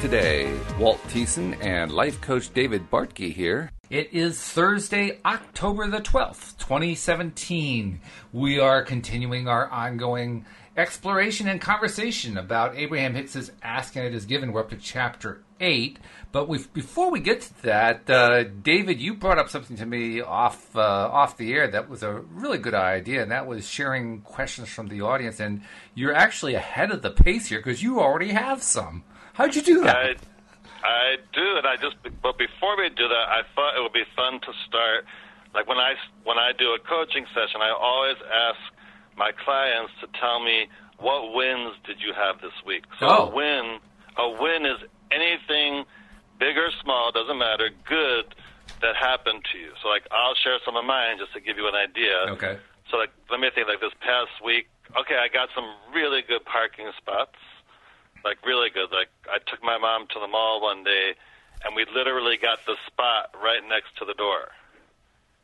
Today. Walt Thiessen and life coach David Bartke here. It is Thursday, October the 12th, 2017. We are continuing our ongoing exploration and conversation about Abraham Hicks's Ask and It Is Given. We're up to chapter 8. But before we get to that, uh, David, you brought up something to me off uh, off the air that was a really good idea, and that was sharing questions from the audience. And you're actually ahead of the pace here because you already have some. How'd you do that? I, I do, and I just. But before we do that, I thought it would be fun to start. Like when I when I do a coaching session, I always ask my clients to tell me what wins did you have this week. So Oh. a win, a win is anything big or small, doesn't matter, good that happened to you. So like I'll share some of mine just to give you an idea. Okay. So like let me think like this past week, okay, I got some really good parking spots. Like really good. Like I took my mom to the mall one day and we literally got the spot right next to the door.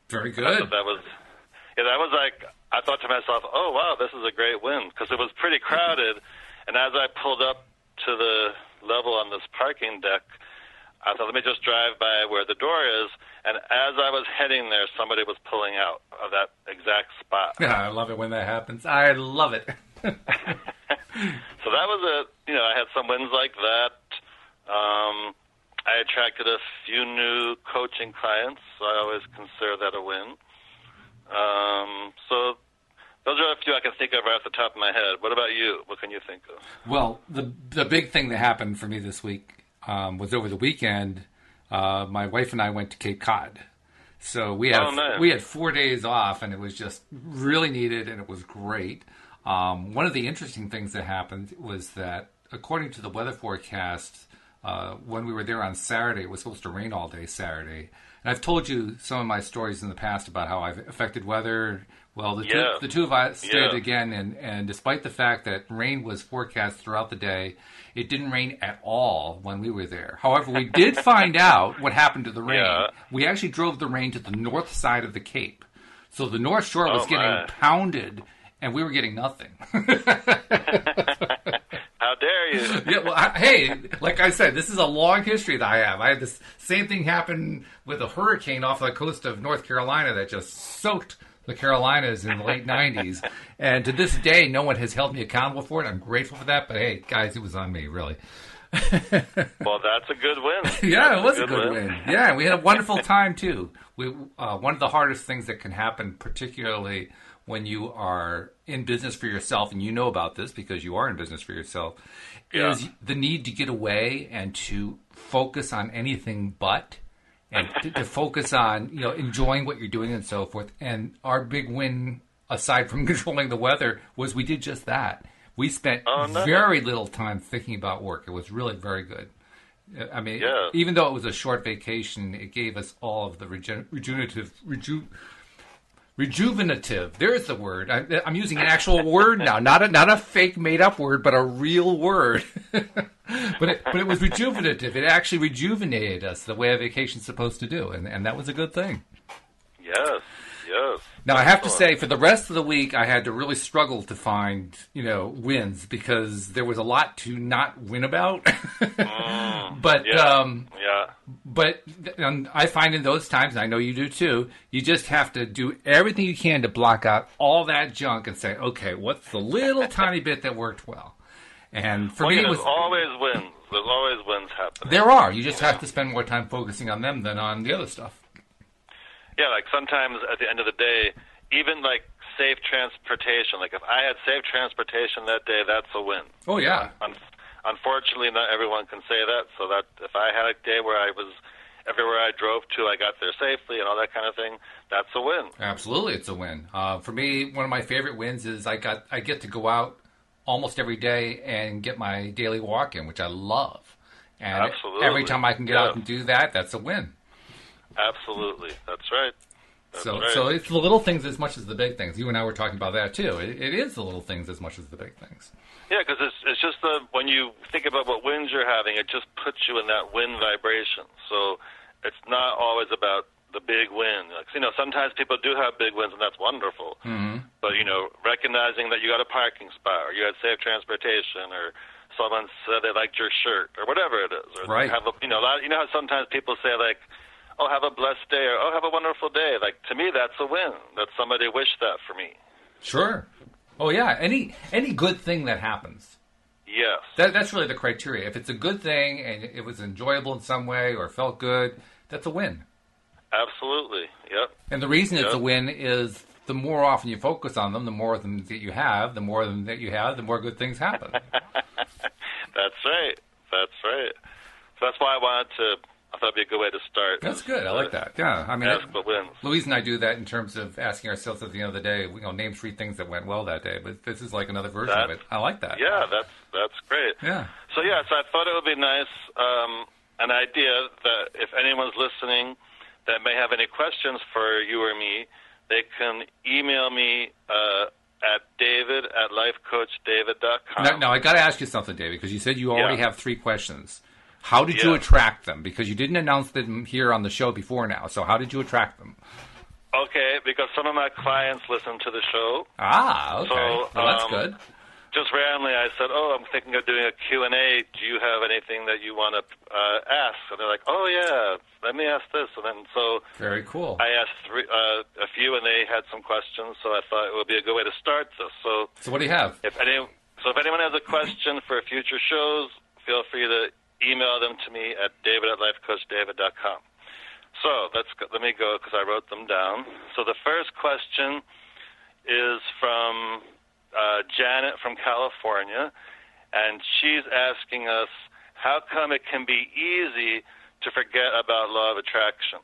Very good. that was yeah, that was like I thought to myself, "Oh wow, this is a great win" because it was pretty crowded. And as I pulled up to the level on this parking deck, I thought, "Let me just drive by where the door is." And as I was heading there, somebody was pulling out of that exact spot. Yeah, I love it when that happens. I love it. So that was a you know I had some wins like that. Um, I attracted a few new coaching clients, so I always consider that a win. Um, so those are a few I can think of right off the top of my head. What about you? What can you think of? Well, the the big thing that happened for me this week um, was over the weekend. Uh, my wife and I went to Cape Cod, so we had Oh, nice. we had four days off, and it was just really needed, and it was great. Um, one of the interesting things that happened was that, according to the weather forecast, uh, when we were there on Saturday, it was supposed to rain all day Saturday. And I've told you some of my stories in the past about how I've affected weather. Well, the, Yeah. two, the two of us did Yeah. again, and, and despite the fact that rain was forecast throughout the day, it didn't rain at all when we were there. However, we did find out what happened to the rain. Yeah. We actually drove the rain to the north side of the Cape. So the North Shore was Oh, getting pounded, and we were getting nothing. How dare you? yeah, well, I, hey, like I said, this is a long history that I have. I had this same thing happen with a hurricane off the coast of North Carolina that just soaked the Carolinas in the late 90s. And to this day, no one has held me accountable for it. I'm grateful for that. But hey, guys, it was on me, really. Well, that's a good win. Yeah, That's it was a good win. Yeah, we had a wonderful time too. We uh, one of the hardest things that can happen, particularly when you are in business for yourself, and you know about this because you are in business for yourself, is the need to get away and to focus on anything but, and to, to focus on you know enjoying what you're doing and so forth. And our big win, aside from controlling the weather, was we did just that. We spent Oh, nice. very little time thinking about work. It was really very good. I mean, Yeah. even though it was a short vacation, it gave us all of the regen- rejuvenative, reju- rejuvenative. There's the word. I, I'm using an actual word now, not a not a fake made up word, but a real word. but it, but it was rejuvenative. It actually rejuvenated us the way a vacation's supposed to do, and and that was a good thing. Now I have to say, for the rest of the week, I had to really struggle to find you know wins because there was a lot to not win about. but Yeah, um, yeah. but I find in those times, and I know you do too, you just have to do everything you can to block out all that junk and say, okay, what's the little tiny bit that worked well? And for Well, me, yeah, it was there's always wins. There's always wins happening. there are. You just have to spend more time focusing on them than on the other stuff. Yeah, like sometimes at the end of the day, even like safe transportation. Like if I had safe transportation that day, that's a win. Oh yeah, Un- unfortunately, not everyone can say that. So that if I had a day where I was everywhere I drove to, I got there safely and all that kind of thing, that's a win. absolutely, it's a win. Uh, for me, one of my favorite wins is I got I get to go out almost every day and get my daily walk in, which I love. And Absolutely. every time I can get Yeah. out and do that, that's a win. Absolutely, that's right. That's So, right. so it's the little things as much as the big things. You and I were talking about that too. It, it is the little things as much as the big things. Yeah, because it's it's just the when you think about what wins you're having, it just puts you in that win vibration. So it's not always about the big win. Like, you know, sometimes people do have big wins, and that's wonderful. Mm-hmm. But you know, recognizing that you got a parking spot, or you had safe transportation, or someone said they liked your shirt or whatever it is, or Right. have a you know a lot, you know how sometimes people say like, oh have a blessed day or oh have a wonderful day. Like to me that's a win that somebody wished that for me. Sure. Oh yeah. Any any good thing that happens. Yes. That, that's really the criteria. If it's a good thing and it was enjoyable in some way or felt good, that's a win. Absolutely. Yep. And the reason it's a win is the more often you focus on them, the more of them that you have, the more of them that you have, the more good things happen. That's right. That's right. So that's why I wanted to. I thought it'd be a good way to start. That's good. I like that. Yeah. I mean, Ask what wins. Louise and I do that in terms of asking ourselves at the end of the day, you know, name three things that went well that day. But this is like another version of it. I like that. Yeah, that's that's great. Yeah. So yes, I thought it would be nice, um, an idea that if anyone's listening that may have any questions for you or me, they can email me uh, at david at lifecoachdavid.com. Now, now I got to ask you something, David, because you said you already Yeah. have three questions. How did you attract them? Because you didn't announce them here on the show before now. So how did you attract them? Okay, because some of my clients listen to the show. Ah, okay. So, well, that's um, good. Just randomly, I said, "Oh, I'm thinking of doing a Q&A. Do you have anything that you want to uh, ask?" And they're like, "Oh yeah, let me ask this." And then so Very cool. I asked three, uh, a few, and they had some questions. So I thought it would be a good way to start this. So So what do you have? if any, so if anyone has a question for future shows, feel free to email them to me at david at lifecoachdavid.com. So let's go, let me go because I wrote them down. So the first question is from uh, Janet from California, and she's asking us how come it can be easy to forget about law of attraction.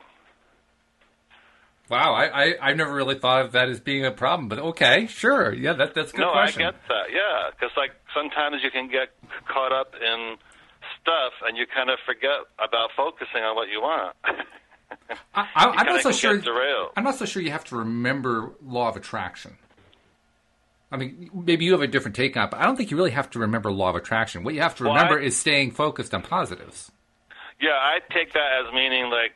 Wow, I, I I've never really thought of that as being a problem, but okay, sure, yeah, that that's a good no, question. I get that. Yeah, because like sometimes you can get caught up in stuff and you kind of forget about focusing on what you want. I, I, I'm not so sure. I'm not so sure you have to remember law of attraction. I mean, maybe you have a different take on it, but I don't think you really have to remember law of attraction. What you have to Well, remember I- is staying focused on positives. yeah, I take that as meaning like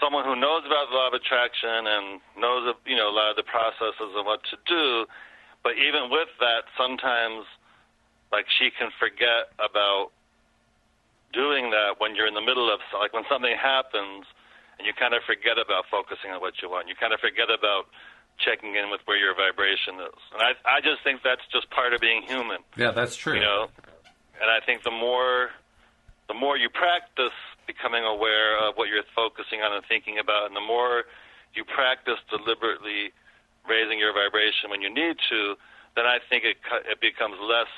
someone who knows about the law of attraction and knows you know a lot of the processes and what to do. But even with that, sometimes like she can forget about doing that when you're in the middle of like when something happens and you kind of forget about focusing on what you want. You kind of forget about checking in with where your vibration is. And I I just think that's just part of being human, Yeah, that's true. you know. And I think the more the more you practice becoming aware of what you're focusing on and thinking about, and the more you practice deliberately raising your vibration when you need to, then I think it it becomes less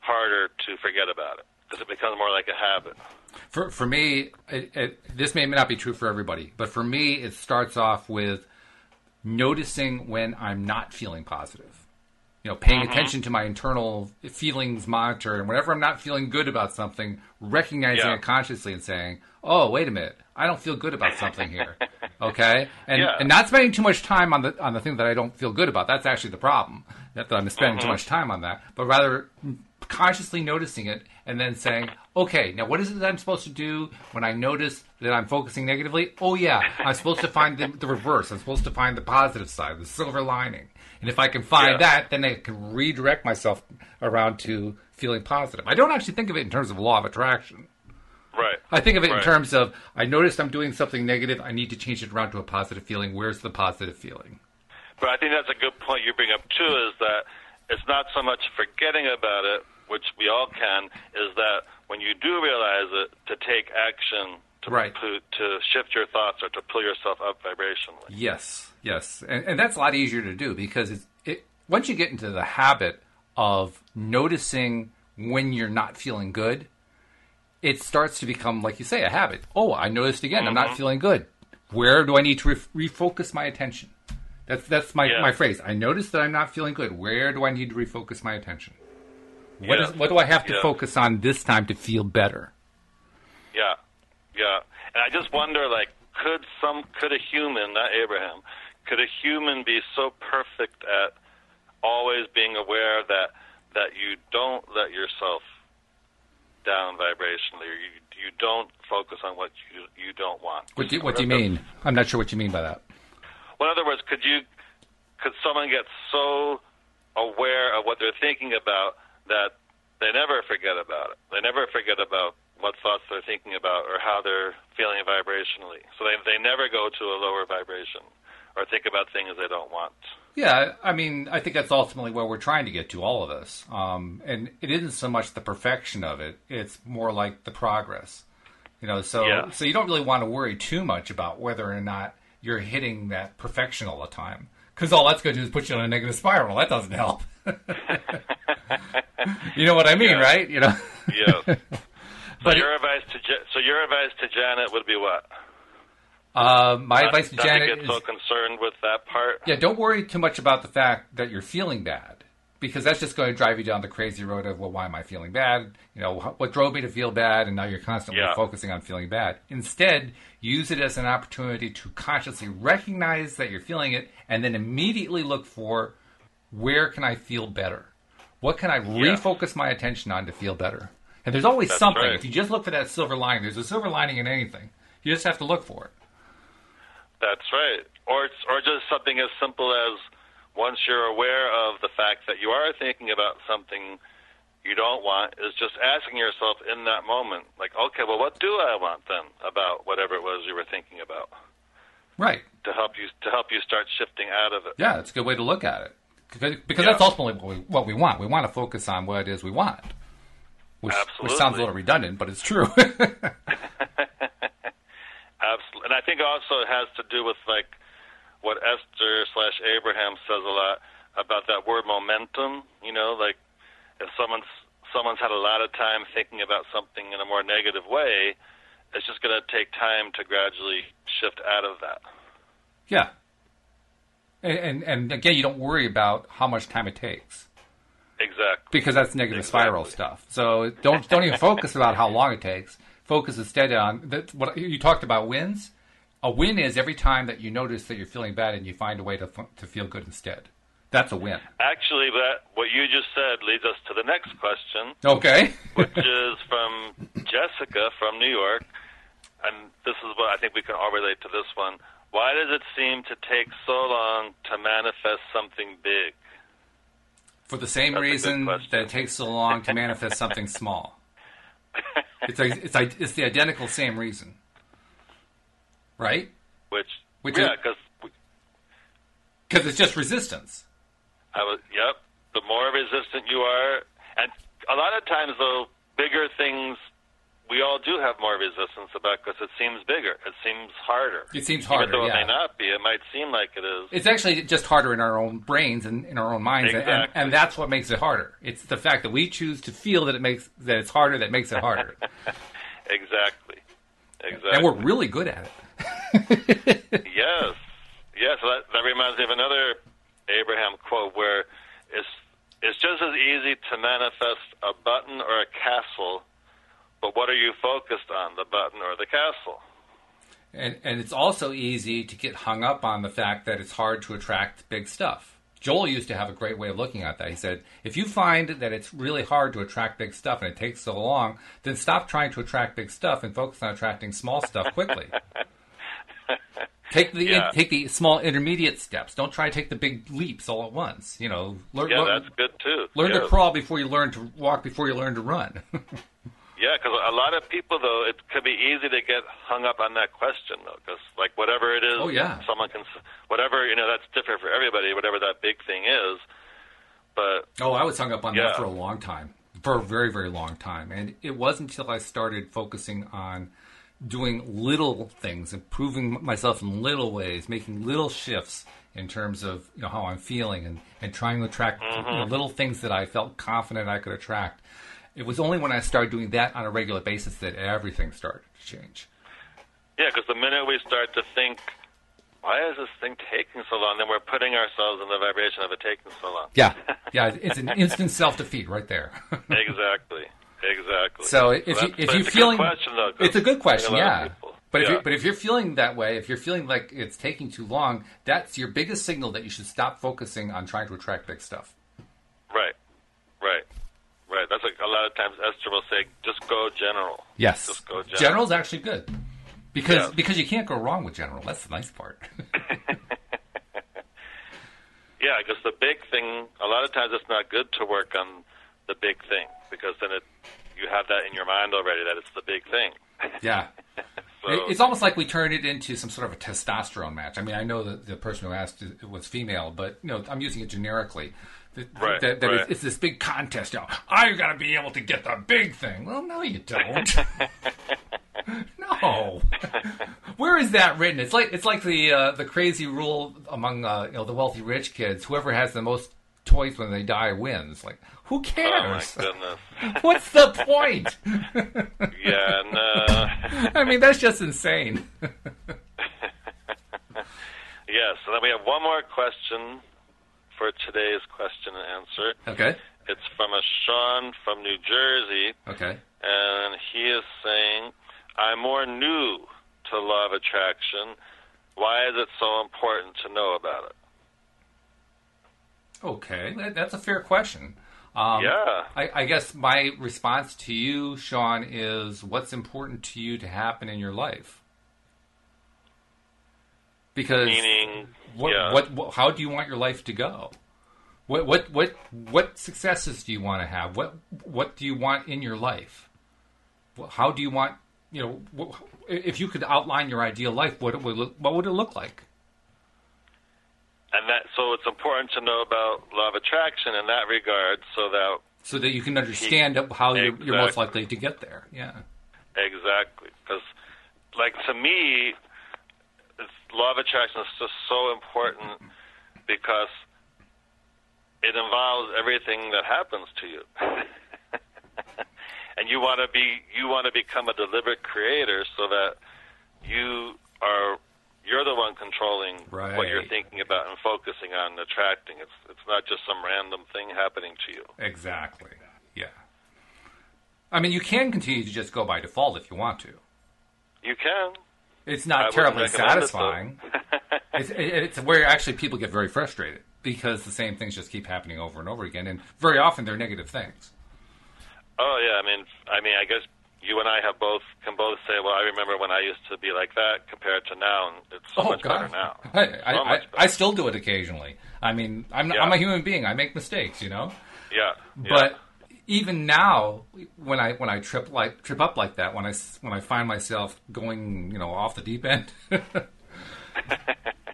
harder to forget about it because it becomes more like a habit. For for me, it, it, this may not be true for everybody, but for me, it starts off with noticing when I'm not feeling positive. You know, paying mm-hmm. attention to my internal feelings monitor, and whenever I'm not feeling good about something, recognizing Yeah. it consciously and saying, "Oh, wait a minute, I don't feel good about something here." okay, and Yeah. and not spending too much time on the on the thing that I don't feel good about. That's actually the problem. That, that I'm spending too mm-hmm. much time on that, but rather consciously noticing it and then saying, okay, now what is it that I'm supposed to do when I notice that I'm focusing negatively? Oh, yeah, I'm supposed to find the, the reverse. I'm supposed to find the positive side, the silver lining. And if I can find Yeah. that, then I can redirect myself around to feeling positive. I don't actually think of it in terms of law of attraction. Right. I think of it in terms of I noticed I'm doing something negative. I need to change it around to a positive feeling. Where's the positive feeling? But I think that's a good point you bring up too. Is that it's not so much forgetting about it, which we all can. Is that when you do realize it, to take action to Right. to, to shift your thoughts or to pull yourself up vibrationally. Yes, yes, and, and that's a lot easier to do because it's, it once you get into the habit of noticing when you're not feeling good, it starts to become, like you say, a habit. Oh, I noticed again. I'm not mm-hmm. feeling good. Where do I need to re- refocus my attention? That's that's my, Yeah. my phrase. I notice that I'm not feeling good. Where do I need to refocus my attention? What Yeah. is what do I have to Yeah. focus on this time to feel better? Yeah, yeah. And I just wonder, like, could some could a human, not Abraham, could a human be so perfect at always being aware that that you don't let yourself down vibrationally, or you you don't focus on what you you don't want. What do you, what do you mean? I'm not sure what you mean by that. Well, in other words, could you could someone get so aware of what they're thinking about that they never forget about it. They never forget about what thoughts they're thinking about or how they're feeling vibrationally. So they they never go to a lower vibration or think about things they don't want. Yeah, I mean, I think that's ultimately where we're trying to get to, all of us. Um, and it isn't so much the perfection of it; it's more like the progress. You know, so Yeah. so you don't really want to worry too much about whether or not you're hitting that perfection all the time, because all that's going to do is put you on a negative spiral. That doesn't help. you know what I mean, Yeah. right? You know. Yes. so But your advice to so your advice to Janet would be what? uh, my Not- advice to Janet to get is so concerned with that part. Yeah, don't worry too much about the fact that you're feeling bad because that's just going to drive you down the crazy road of, well, why am I feeling bad? You know, what drove me to feel bad? And now you're constantly Yeah. focusing on feeling bad. Instead, use it as an opportunity to consciously recognize that you're feeling it and then immediately look for where can I feel better? What can I refocus my attention on to feel better? And there's always That's something. right. If you just look for that silver lining, there's a silver lining in anything. You just have to look for it. That's right. Or it's, or just something as simple as once you're aware of the fact that you are thinking about something you don't want, is just asking yourself in that moment, like, okay, well, what do I want then about whatever it was you were thinking about, Right. to help you to help you start shifting out of it. Yeah, that's a good way to look at it. Because, because Yeah. that's ultimately what we, what we want. We want to focus on what it is we want. Which, which sounds a little redundant, but it's true. Absolutely, and I think also it has to do with like what Esther slash Abraham says a lot about that word momentum. You know, like if someone's someone's had a lot of time thinking about something in a more negative way, it's just going to take time to gradually shift out of that. yeah. And, and, and again, you don't worry about how much time it takes Exactly. because that's negative spiral stuff. So don't don't even focus about how long it takes. Focus instead on that. What you talked about wins. A win is every time that you notice that you're feeling bad and you find a way to to feel good instead. That's a win. Actually, that what you just said leads us to the next question. Okay. which is from Jessica from New York. And this is what I think we can all relate to this one. Why does it seem to take so long to manifest something big? For the same That's reason that it takes so long to manifest something small. It's, a, it's, a, it's the identical same reason. Right? Which, Which yeah, because Because it's just resistance. I was, yep, the more resistant you are, and a lot of times though, bigger things we all do have more resistance about because it seems bigger, it seems harder. It seems Even harder, though it yeah. may not be, it might seem like it is. It's actually just harder in our own brains and in our own minds, and- and, and that's what makes it harder. It's the fact that we choose to feel that it makes that it's harder that makes it harder, Exactly. Exactly. and we're really good at it. Yes, yes. That, that reminds me of another Abraham quote where it's it's just as easy to manifest a button or a castle, but what are you focused on, the button or the castle? And and it's also easy to get hung up on the fact that it's hard to attract big stuff. Joel used to have a great way of looking at that. He said, if you find that it's really hard to attract big stuff and it takes so long, then stop trying to attract big stuff and focus on attracting small stuff quickly. take the Yeah. take the small intermediate steps. Don't try to take the big leaps all at once. You know, learn, Yeah, learn, that's good too. learn yes. to crawl before you learn to walk before you learn to run. Yeah, because a lot of people though, it could be easy to get hung up on that question though, because like whatever it is, Oh, yeah. someone can, whatever you know, that's different for everybody. Whatever that big thing is, but Oh, I was hung up on Yeah. that for a long time, for a very, very long time. And it wasn't until I started focusing on doing little things, improving myself in little ways, making little shifts in terms of you know how I'm feeling, and, and trying to attract you know, mm-hmm. little things that I felt confident I could attract. It was only when I started doing that on a regular basis that everything started to change. Yeah, because the minute we start to think, why is this thing taking so long, then we're putting ourselves in the vibration of it taking so long. Yeah, yeah, it's an instant self defeat right there. exactly. Exactly. So if that's- you, if you're feeling, question, though, it's a good question, I think a lot of yeah. But if you but if you're feeling that way, if you're feeling like it's taking too long, that's your biggest signal that you should stop focusing on trying to attract big stuff. right, right, right. That's like a lot of times Esther will say, just go general. Yes, Just go general. general's actually good because Yeah. because you can't go wrong with general. That's the nice part. Yeah, because the big thing, a lot of times it's not good to work on the big thing because then it you have that in your mind already that it's the big thing. Yeah. So It's almost like we turn it into some sort of a testosterone match. I mean, I know that the person who asked was female, but you know, I'm using it generically. That, Right, that, that right. It's, it's this big contest. You know, I got to be able to get the big thing. Well, no, you don't. no. Where is that written? It's like it's like the uh, the crazy rule among uh, you know the wealthy rich kids. Whoever has the most toys when they die wins. Like, who oh my cares? goodness. What's the point? Yeah, no. I mean, that's just insane. yes, and then we have one more question for today's question and answer. Okay. It's from a Sean from New Jersey, Okay. and he is saying, I'm more new to law of attraction. Why is it so important to know about it? Okay, that, that's a fair question. Um, Yeah. I, I guess my response to you, Sean, is what's important to you to happen in your life? Because Meaning, what, yeah. what, what, how do you want your life to go? What, what, what, what successes do you want to have? What, what do you want in your life? How do you want, you know, if you could outline your ideal life, what it would look, what would it look like? And that so it's important to know about law of attraction in that regard, so that So that you can understand how you're, you're most likely to get there. Yeah. exactly because, like to me, law of attraction is just so important because it involves everything that happens to you. and you want to be you want to become a deliberate creator so that you are you're the one controlling what you're thinking about and focusing on and attracting. It's it's not just some random thing happening to you. Exactly. Yeah. I mean, you can continue to just go by default if you want to. You can. It's not wouldn't terribly it, satisfying. it's, it- it's where actually people get very frustrated because the same things just keep happening over and over again, and very often they're negative things. Oh yeah, I mean, I mean, I guess you and I have both can both say, well, I remember when I used to be like that compared to now, and it's so oh, much better now. I, I, So I, much I still do it occasionally. I mean, I'm, Yeah. I'm a human being. I make mistakes, you know. Yeah, yeah. But even now, when I when I trip like trip up like that, when I when I find myself going, you know, off the deep end,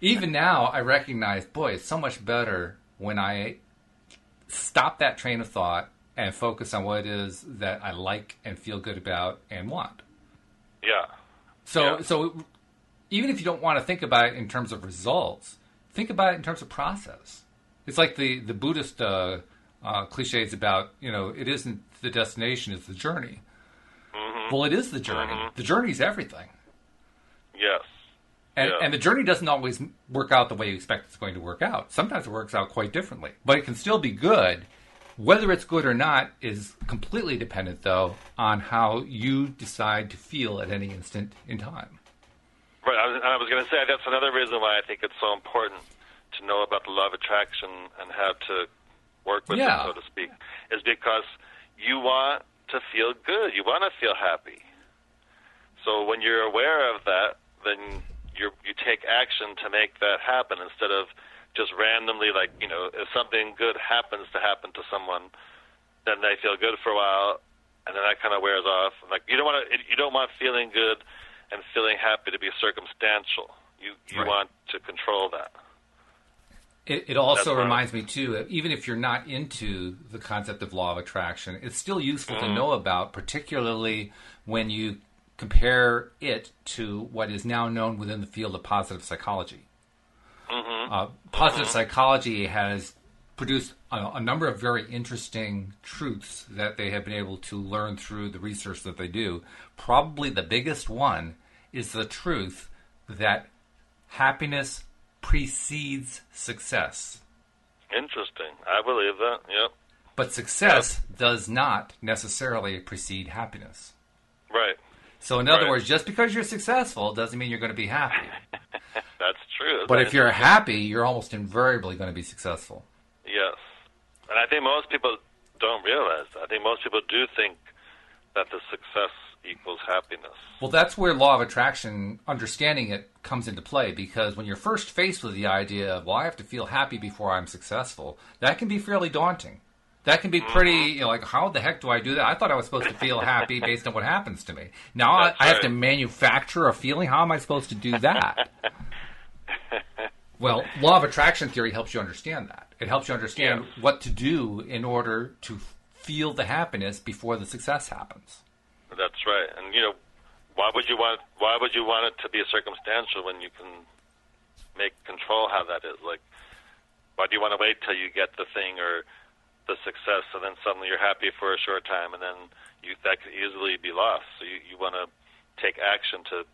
even now I recognize, boy, it's so much better when I stop that train of thought and focus on what it is that I like and feel good about and want. yeah, So Yeah. so even if you don't want to think about it in terms of results, think about it in terms of process. It's like the the Buddhist uh, uh, cliches about you know it isn't the destination, it's the journey. Well, it is the journey. The journey is everything, yes, and Yeah. and the journey doesn't always work out the way you expect it's going to work out. Sometimes it works out quite differently, but it can still be good. Whether it's good or not is completely dependent, though, on how you decide to feel at any instant in time. right. I was, I was going to say that's another reason why I think it's so important to know about the law of attraction and how to work with Yeah. it, so to speak, is because you want to feel good. You want to feel happy. So when you're aware of that, then you you take action to make that happen instead of just randomly like you know if something good happens to happen to someone, then they feel good for a while, and then that kind of wears off. Like you don't want to you don't want feeling good and feeling happy to be circumstantial. You you Right. want to control that. It, it also That's right. reminds me too, even if you're not into the concept of law of attraction, it's still useful Mm-hmm. to know about, particularly when you compare it to what is now known within the field of positive psychology. Mm-hmm. Uh, positive psychology has produced a, a number of very interesting truths that they have been able to learn through the research that they do. Probably the biggest one is the truth that happiness precedes success. Interesting. I believe that. Yep. But success does not necessarily precede happiness. Right. So, in other Right. words, just because you're successful doesn't mean you're going to be happy. That's true. But if you're happy, you're almost invariably going to be successful. Yes. And I think most people don't realize that. I think most people do think that the success equals happiness. Well, that's where law of attraction, understanding it, comes into play because when you're first faced with the idea of, well, I have to feel happy before I'm successful, that can be fairly daunting. That can be mm-hmm. pretty, you know, like, how the heck do I do that? I thought I was supposed to feel happy based on what happens to me. Now I, That's I have to manufacture a feeling. How am I supposed to do that? well, law of attraction theory helps you understand that. It helps you understand what to do in order to feel the happiness before the success happens. That's right. And you know, why would you want why would you want it to be circumstantial when you can make control how that is? Like why do you want to wait till you get the thing or the success and then suddenly you're happy for a short time and then you that could easily be lost. So you, you want to take action to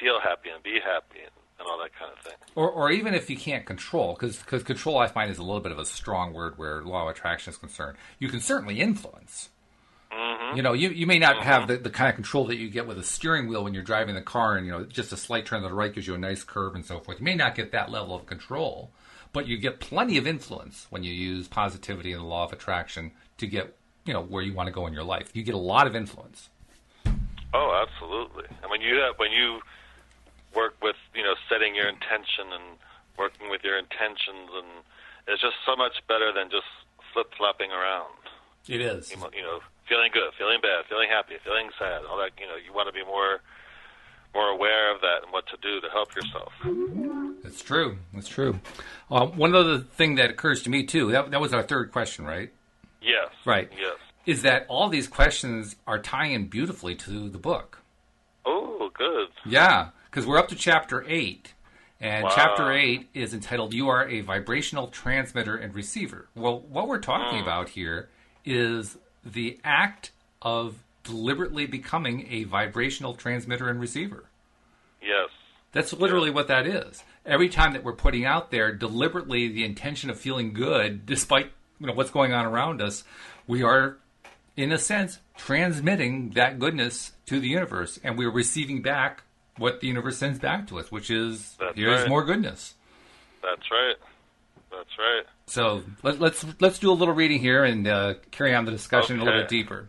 feel happy and be happy and, and all that kind of thing. Or, or even if you can't control, because control I find is a little bit of a strong word where law of attraction is concerned. You can certainly influence. Mm-hmm. You know, you, you may not have mm-hmm. the, the kind of control that you get with a steering wheel when you're driving the car, and you know, just a slight turn to the right gives you a nice curve and so forth. You may not get that level of control, but you get plenty of influence when you use positivity and the law of attraction to get you know where you want to go in your life. You get a lot of influence. Oh, absolutely. And when you have, when you work with you know setting your intention and working with your intentions, and it's just so much better than just flip flopping around. It is. You know- You know, feeling good, feeling bad, feeling happy, feeling sad, all that. You know, you want to be more more aware of that and what to do to help yourself. It's true. It's true. Uh, one other thing that occurs to me too. That, that was our third question, right? Yes. Right. Yes. Is that all these questions are tying beautifully to the book? Oh, good. Yeah, because we're up to chapter eight, and Wow. chapter eight is entitled "You Are a Vibrational Transmitter and Receiver." Well, what we're talking hmm. about here is the act of deliberately becoming a vibrational transmitter and receiver. Yes. That's literally what that is. Every time that we're putting out there deliberately the intention of feeling good, despite you know what's going on around us, we are, in a sense, transmitting that goodness to the universe, and we're receiving back what the universe sends back to us, which is That's here's right. more goodness. That's right. That's right. So let, let's let's do a little reading here and uh, carry on the discussion a little bit deeper.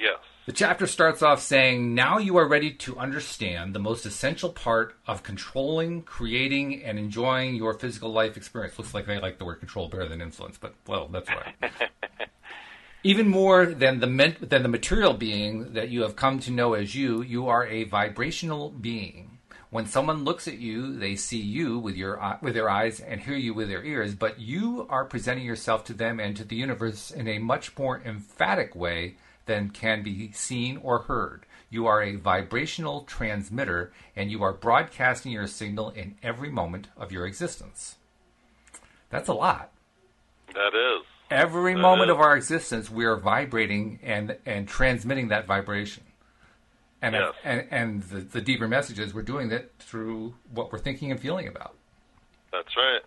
Yes. The chapter starts off saying, Now you are ready to understand the most essential part of controlling, creating, and enjoying your physical life experience. Looks like they like the word control better than influence, but well, that's right. Even more than the men- than the material being that you have come to know as you, you are a vibrational being. When someone looks at you, they see you with your with their eyes and hear you with their ears, but you are presenting yourself to them and to the universe in a much more emphatic way than can be seen or heard. You are a vibrational transmitter and you are broadcasting your signal in every moment of your existence. That's a lot That is. Every That moment is. of our existence we are vibrating and and transmitting that vibration and Yes. and, and the, the deeper messages we're doing that through what we're thinking and feeling about That's right.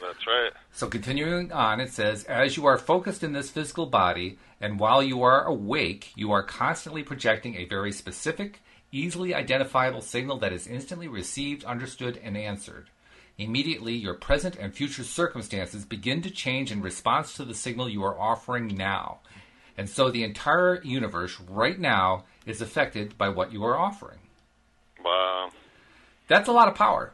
That's right. so continuing on it says as you are focused in this physical body and while you are awake you are constantly projecting a very specific easily identifiable signal that is instantly received understood and answered Immediately, your present and future circumstances begin to change in response to the signal you are offering now. And so the entire universe right now is affected by what you are offering. Wow. That's a lot of power.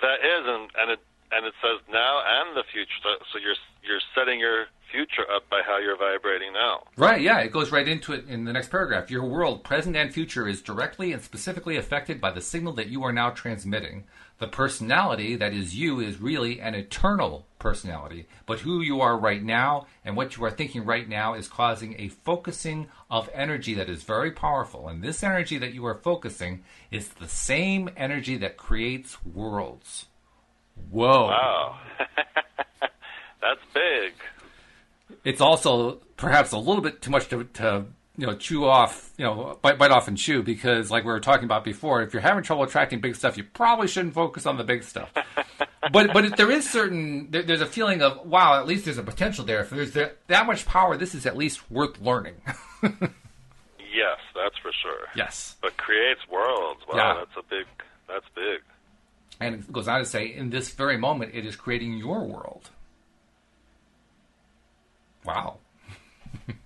That is, and and it and it says now and the future. So, so you're you're setting your future up by how you're vibrating now. Right, yeah, it goes right into it in the next paragraph. Your world, present and future, is directly and specifically affected by the signal that you are now transmitting. The personality that is you is really an eternal personality, but who you are right now and what you are thinking right now is causing a focusing of energy that is very powerful. And this energy that you are focusing is the same energy that creates worlds. Whoa. Wow. That's big. it's also perhaps a little bit too much to, to you know chew off you know bite, bite off and chew because like we were talking about before if you're having trouble attracting big stuff you probably shouldn't focus on the big stuff but but if there is certain there, there's a feeling of wow at least there's a potential there if there's that, that much power this is at least worth learning Yes, that's for sure. yes But creates worlds. Wow, Yeah. that's a big. That's big. and it goes on to say in this very moment it is creating your world wow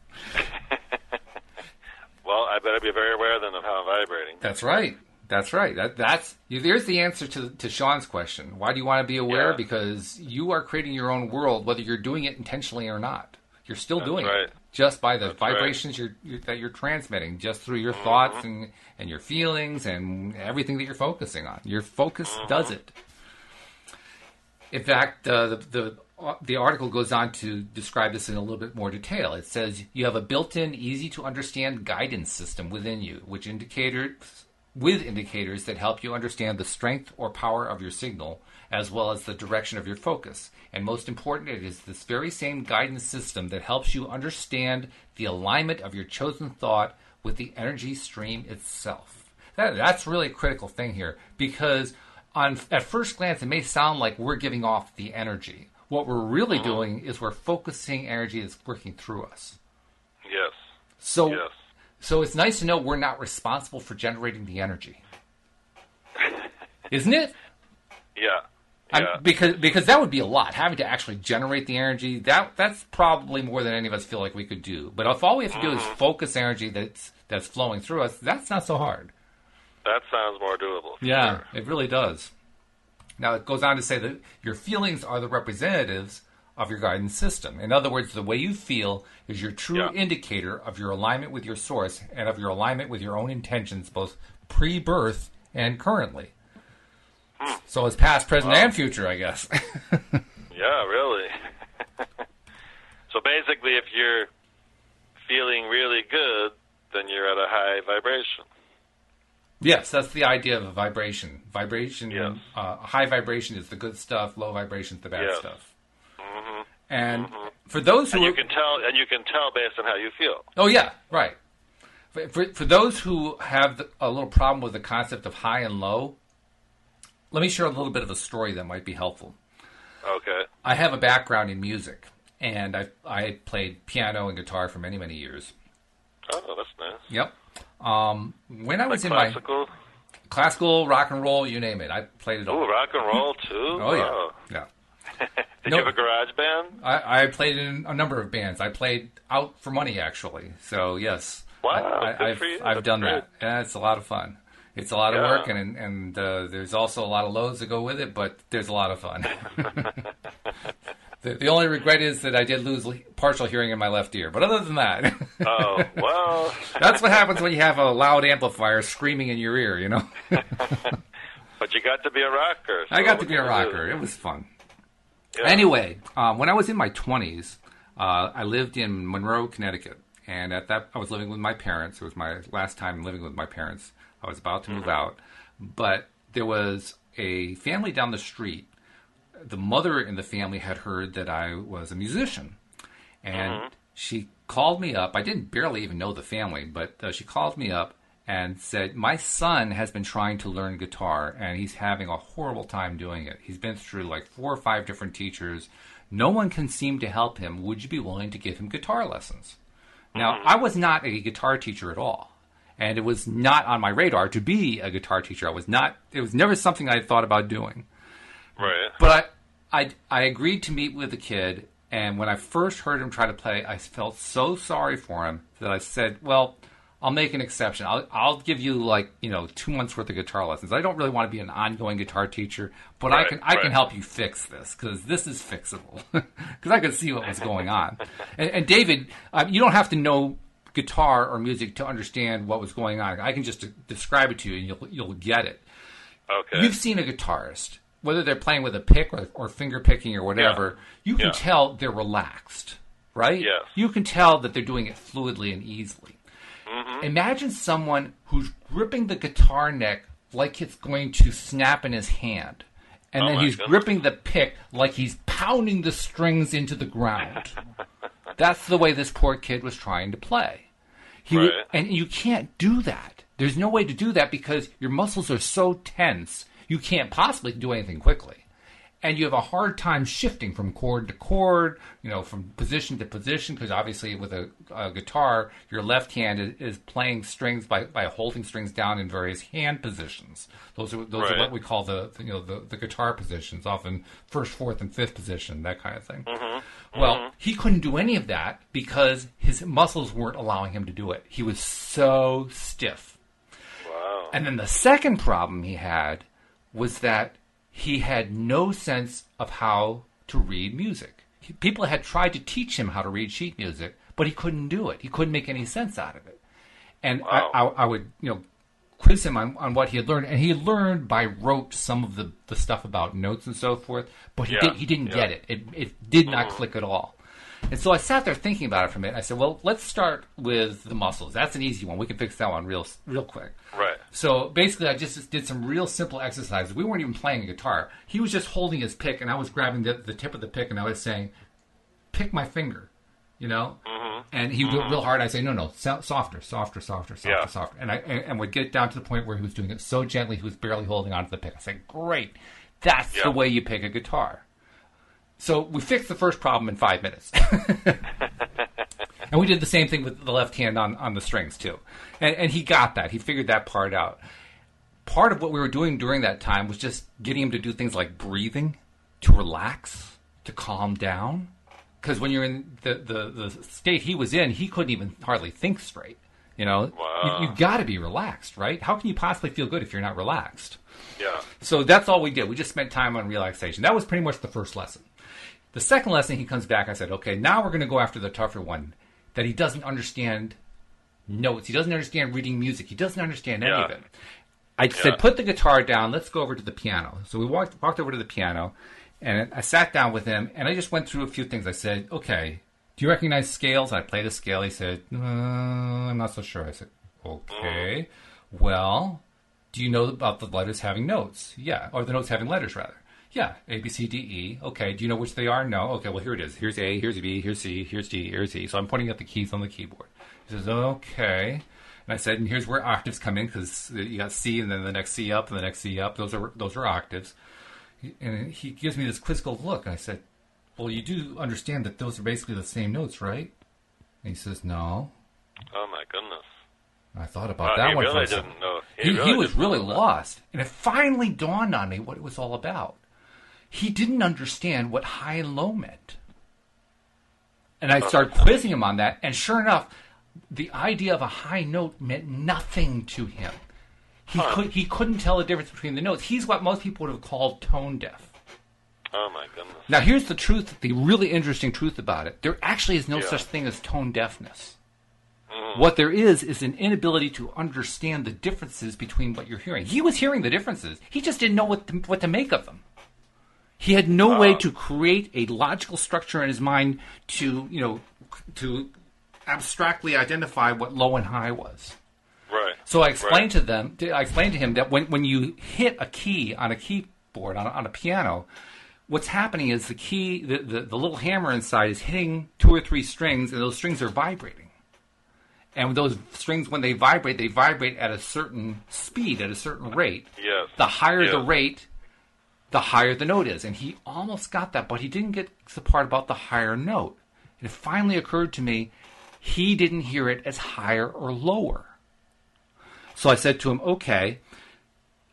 Well, I better be very aware then of how I'm vibrating. That's right. That's right. That that's there's the answer to to Sean's question. Why do you want to be aware? Yeah. Because you are creating your own world, whether you're doing it intentionally or not. You're still That's doing right. it just by the That's right. vibrations you're, you're, that you're transmitting, just through your Mm-hmm. thoughts and, and your feelings and everything that you're focusing on. Your focus Mm-hmm. does it. In fact, uh, the, the the article goes on to describe this in a little bit more detail. It says you have a built-in, easy-to-understand guidance system within you, which indicators with indicators that help you understand the strength or power of your signal, as well as the direction of your focus. And most important, it is this very same guidance system that helps you understand the alignment of your chosen thought with the energy stream itself. That, that's really a critical thing here because on at first glance it may sound like we're giving off the energy. What we're really mm-hmm. doing is we're focusing energy that's working through us. Yes. So Yes. so it's nice to know we're not responsible for generating the energy. Isn't it? Yeah. Yeah. because because that would be a lot having to actually generate the energy. That that's probably more than any of us feel like we could do. But if all we have to do is mm-hmm. focus energy that's that's flowing through us, that's not so hard. That sounds more doable. Yeah, sure. it really does. Now it goes on to say that your feelings are the representatives of your guidance system. In other words, the way you feel is your true Yeah. indicator of your alignment with your source and of your alignment with your own intentions, both pre-birth and currently. Hmm. So it's past, present, and future, I guess. Yeah, really. so basically, if you're feeling really good, then you're at a high vibration. Yes, that's the idea of a vibration. Vibration, Yes. uh, high vibration is the good stuff. Low vibration is the bad Yes. stuff. And for those who And you are- can tell, and you can tell based on how you feel. Oh yeah, right. For, for, for those who have the, a little problem with the concept of high and low, let me share a little bit of a story that might be helpful. Okay. I have a background in music, and I I played piano and guitar for many many years. Oh, that's nice. Yep. Um, when I was in Classical. my classical, rock and roll, you name it, I played it all. Ooh, rock and roll too. Oh yeah, Wow. yeah. Did No. you have a garage band? I, I played in a number of bands. I played out for money actually. So yes, Wow, I, I, I've, for you. I've done great. that. Yeah, it's a lot of fun. It's a lot of Yeah. work, and and uh, there's also a lot of lows that go with it, but there's a lot of fun. the, the only regret is that I did lose partial hearing in my left ear, but other than that, Oh, well. that's what happens when you have a loud amplifier screaming in your ear. You know, but you got to be a rocker. so I got to be a you do? rocker. It was fun. Yeah. Anyway, um, when I was in my 20s, uh, I lived in Monroe, Connecticut. And at that, I was living with my parents. It was my last time living with my parents. I was about to move out. But there was a family down the street. The mother in the family had heard that I was a musician. And she called me up. I didn't barely even know the family, but uh, she called me up and said, My son has been trying to learn guitar and he's having a horrible time doing it. He's been through like four or five different teachers. No one can seem to help him. Would you be willing to give him guitar lessons? Now, I was not a guitar teacher at all. And it was not on my radar to be a guitar teacher. I was not, it was never something I thought about doing. Right. But I, I, I agreed to meet with the kid, and when I first heard him try to play, I felt so sorry for him that I said, "Well, I'll make an exception. I'll, I'll give you like you know two months worth of guitar lessons. I don't really want to be an ongoing guitar teacher, but I can I can help you fix this because this is fixable because I could see what was going on." And, and David, uh, you don't have to know guitar or music to understand what was going on. I can just describe it to you, and you'll you'll get it. Okay. You've seen a guitarist, whether they're playing with a pick or, or finger picking or whatever, you can Yeah. tell they're relaxed, right? Yes. You can tell that they're doing it fluidly and easily. Mm-hmm. Imagine someone who's gripping the guitar neck like it's going to snap in his hand. And Oh then he's goodness. gripping the pick like he's pounding the strings into the ground. That's the way this poor kid was trying to play. He Right. and you can't do that. There's no way to do that because your muscles are so tense. You can't possibly do anything quickly. And you have a hard time shifting from chord to chord, you know, from position to position, because obviously with a, a guitar, your left hand is, is playing strings by, by holding strings down in various hand positions. Those are those are what we call the you know the, the guitar positions, often first, fourth, and fifth position, that kind of thing. Mm-hmm. Well, mm-hmm. he couldn't do any of that because his muscles weren't allowing him to do it. He was so stiff. Wow. And then the second problem he had was that he had no sense of how to read music. people had tried to teach him how to read sheet music, but he couldn't do it. He couldn't make any sense out of it. And Wow. I, I, I would, you know, quiz him on, on what he had learned, and he learned by rote some of the, the stuff about notes and so forth, but he Yeah, did, he didn't yeah. get it. It it did not click at all. And so I sat there thinking about it for a minute. I said, "Well, let's start with the muscles. That's an easy one. We can fix that one real real quick." Right. So basically, I just did some real simple exercises. We weren't even playing a guitar. He was just holding his pick, and I was grabbing the, the tip of the pick, and I was saying, "Pick my finger," you know. Mm-hmm. And he would do it real hard. I say, "No, no, so, softer, softer, softer, softer, Yeah. softer." And I and, and would get down to the point where he was doing it so gently, he was barely holding onto the pick. I said, "Great, that's Yeah. the way you pick a guitar." So we fixed the first problem in five minutes. and we did the same thing with the left hand on, on the strings, too. And, and he got that. He figured that part out. Part of what we were doing during that time was just getting him to do things like breathing, to relax, to calm down. Because when you're in the, the, the state he was in, he couldn't even hardly think straight. You know, Wow. you, you've got to be relaxed, right? How can you possibly feel good if you're not relaxed? Yeah. So that's all we did. We just spent time on relaxation. That was pretty much the first lesson. The second lesson, he comes back. I said, okay, now we're going to go after the tougher one that he doesn't understand notes. He doesn't understand reading music. He doesn't understand any Yeah. of it. I Yeah. said, put the guitar down. Let's go over to the piano. So we walked, walked over to the piano, and I sat down with him, and I just went through a few things. I said, okay, do you recognize scales? I played a scale. He said, uh, I'm not so sure. I said, okay, well, do you know about the letters having notes? Yeah, or the notes having letters rather. Yeah, A, B, C, D, E. Okay, do you know which they are? No. Okay, well here it is. Here's A, here's B, here's C, here's D, here's E. So I'm pointing at the keys on the keyboard. He says, okay. And I said, and here's where octaves come in because you got C and then the next C up and the next C up. Those are those are octaves. And he gives me this quizzical look. And I said, well, you do understand that those are basically the same notes, right? And he says, no. Oh my goodness. I thought about Wow, that he one really didn't know. He, he, really was didn't really know lost. And it finally dawned on me what it was all about. He didn't understand what high and low meant. And I started quizzing him on that, and sure enough, the idea of a high note meant nothing to him. He could he couldn't tell the difference between the notes. He's what most people would have called tone deaf. Oh my goodness. Now here's the truth, the really interesting truth about it. There actually is no Yeah. such thing as tone deafness. Mm. What there is is an inability to understand the differences between what you're hearing. He was hearing the differences. He just didn't know what to, what to make of them. He had no way uh, to create a logical structure in his mind to, you know, to abstractly identify what low and high was. Right. So I explained Right. to them, I explained to him that when, when you hit a key on a keyboard, on a, on a piano, what's happening is the key, the, the, the little hammer inside is hitting two or three strings, and those strings are vibrating. And those strings, when they vibrate, they vibrate at a certain speed, at a certain rate. Yes. The higher the rate, the higher the note is. And he almost got that, but he didn't get the part about the higher note. And it finally occurred to me he didn't hear it as higher or lower. So I said to him, okay,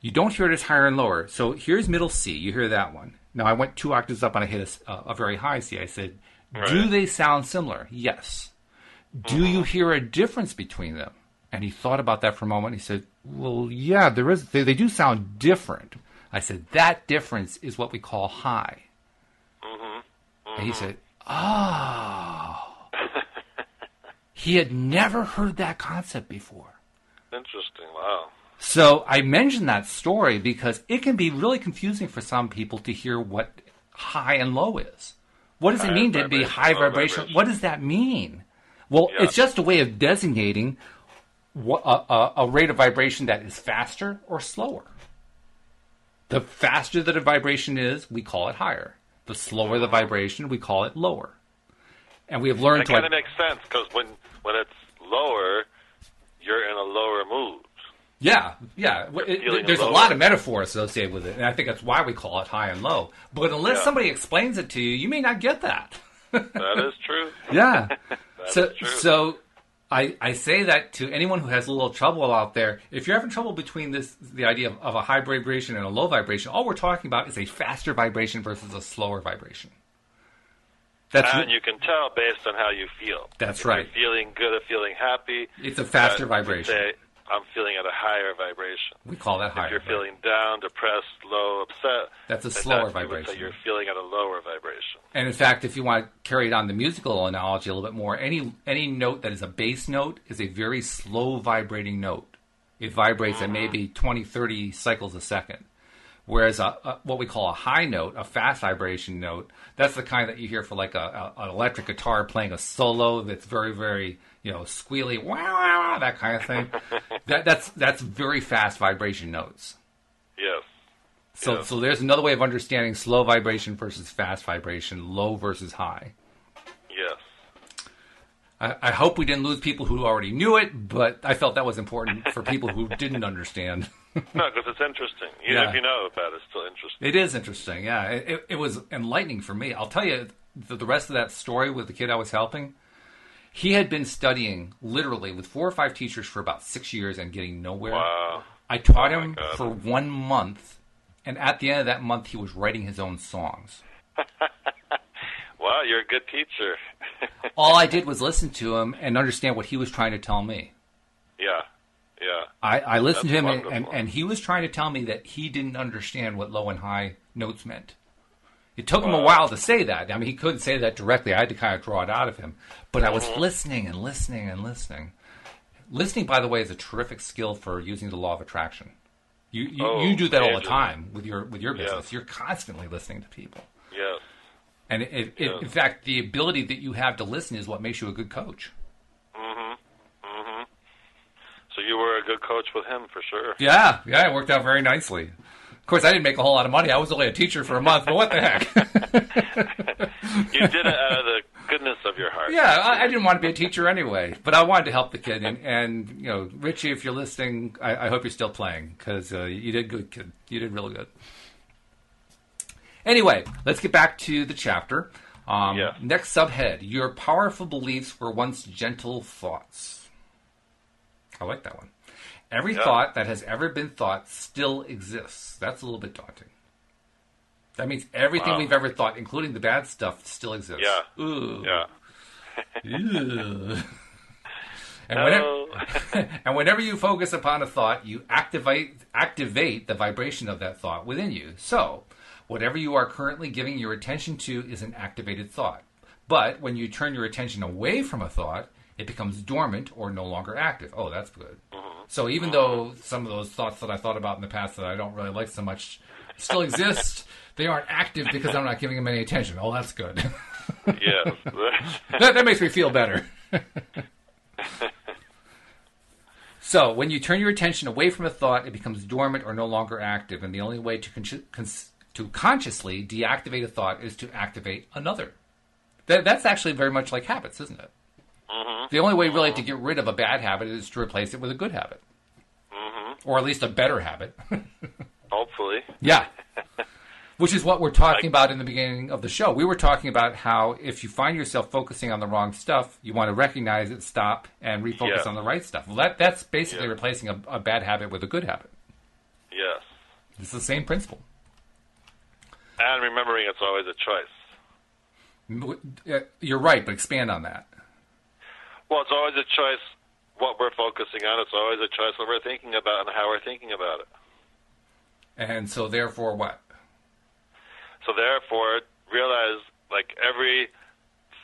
you don't hear it as higher and lower. So here's middle C. You hear that one. Now I went two octaves up and I hit a very high C. I said, do they sound similar? Yes. Do you mm-hmm. hear a difference between them? And he thought about that for a moment. He said, well, yeah, there is. They, they do sound different. I said, that difference is what we call high. Mm-hmm. And he mm-hmm. said, oh. he had never heard that concept before. Interesting. Wow. So I mentioned that story because it can be really confusing for some people to hear what high and low is. What does it mean to be high vibration? vibration. What does that mean? Well, Yeah. it's just a way of designating a, a, a rate of vibration that is faster or slower. The faster that a vibration is, we call it higher. The slower the vibration, we call it lower. And we have learned That to kind of makes sense because when when it's lower, you're in a lower mood. Yeah, yeah. It- there's a lot of metaphor associated with it, and I think that's why we call it high and low. But unless Yeah. somebody explains it to you, you may not get that. That is true. Yeah. That so, is true. so I, I say that to anyone who has a little trouble out there. If you're having trouble between this, the idea of, of a high vibration and a low vibration, all we're talking about is a faster vibration versus a slower vibration. That's and you can tell based on how you feel. That's If right. You're feeling good or feeling happy. It's a faster uh, vibration. Say, I'm feeling at a higher vibration. We call that higher. If you're right? feeling down, depressed, low, upset, That's a slower you would vibration. You're feeling at a lower vibration. And in fact, if you want to carry it on the musical analogy a little bit more, any any note that is a bass note is a very slow vibrating note. It vibrates at mm-hmm. maybe 20, 30 cycles a second. Whereas a, a, what we call a high note, a fast vibration note, that's the kind that you hear for like a, a, an electric guitar playing a solo that's very, very, you know, squealy, wow, that kind of thing. that, that's that's very fast vibration notes. Yes. So, Yeah. so there's another way of understanding slow vibration versus fast vibration, low versus high. Yes. I, I hope we didn't lose people who already knew it, but I felt that was important for people who didn't understand. No, because it's interesting. Even Yeah. if you know about it, it's still interesting. It is interesting, yeah. It, it, it was enlightening for me. I'll tell you the, the rest of that story with the kid I was helping. He had been studying literally with four or five teachers for about six years and getting nowhere. Wow. I taught Oh him God. for one month, and at the end of that month, he was writing his own songs. Wow, you're a good teacher. All I did was listen to him and understand what he was trying to tell me. yeah. Yeah. I, I listened That's to him, and, and, and he was trying to tell me that he didn't understand what low and high notes meant. It took him a while to say that. I mean, he couldn't say that directly. I had to kind of draw it out of him. But I was Mm-hmm. listening and listening and listening. Listening, by the way, is a terrific skill for using the law of attraction. You you, Oh, you do that all the time with your with your Yeah. business. You're constantly listening to people, Yes. and it, it, Yeah. in fact, the ability that you have to listen is what makes you a good coach. Mhm. Mhm. So you were a good coach with him for sure. Yeah, yeah, it worked out very nicely. Of course, I didn't make a whole lot of money. I was only a teacher for a month, but what the heck? You did it out of the goodness of your heart. yeah, I, I didn't want to be a teacher anyway, but I wanted to help the kid. And, and you know, Richie, if you're listening, I, I hope you're still playing because uh, you did good, kid. You did really good. Anyway, let's get back to the chapter. Um, Yeah. Next subhead: Your powerful beliefs were once gentle thoughts. I like that one. Every Yeah. thought that has ever been thought still exists. That's a little bit daunting. That means everything Wow. we've ever thought, including the bad stuff, still exists. Yeah. Ooh. Yeah. And, whenever, and whenever you focus upon a thought, you activate activate the vibration of that thought within you. So, whatever you are currently giving your attention to is an activated thought. But when you turn your attention away from a thought, it becomes dormant or no longer active. Oh, that's good. Mm-hmm. So even though some of those thoughts that I thought about in the past that I don't really like so much still exist, they aren't active because I'm not giving them any attention. Oh, that's good. yeah. that, that makes me feel better. so, when you turn your attention away from a thought, it becomes dormant or no longer active, and the only way to con- cons- to consciously deactivate a thought is to activate another. That, that's actually very much like habits, isn't it? The only way really to get rid of a bad habit is to replace it with a good habit, or at least a better habit. Hopefully. Yeah. Which is what we're talking about in the beginning of the show. We were talking about how if you find yourself focusing on the wrong stuff, you want to recognize it, stop, and refocus Yeah. on the right stuff. Well, that, that's basically Yeah. replacing a, a bad habit with a good habit. Yes. It's the same principle. And remembering it's always a choice. Uh, You're right, but expand on that. Well, it's always a choice what we're focusing on. It's always a choice what we're thinking about and how we're thinking about it. And so, therefore, what? So therefore, realize like every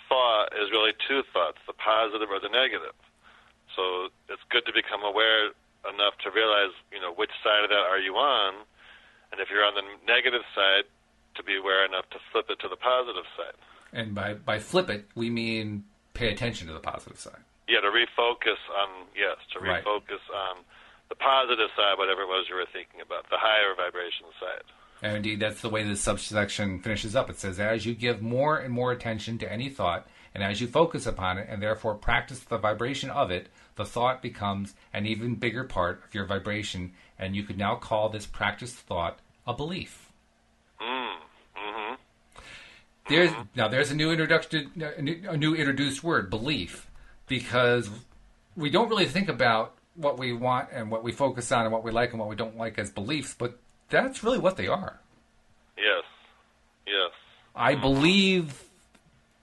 thought is really two thoughts, the positive or the negative. So it's good to become aware enough to realize, you know, which side of that are you on, and if you're on the negative side, to be aware enough to flip it to the positive side. And by, by flip it, we mean pay attention to the positive side. Yeah, to refocus on yes, to Right. refocus on the positive side, whatever it was you were thinking about, the higher vibration side. And indeed, that's the way this subsection finishes up. It says, as you give more and more attention to any thought, and as you focus upon it, and therefore practice the vibration of it, the thought becomes an even bigger part of your vibration, and you could now call this practiced thought a belief. There's now there's a new introduction, a new, a new introduced word, belief, because we don't really think about what we want and what we focus on and what we like and what we don't like as beliefs, but that's really what they are. Yes, yes, I believe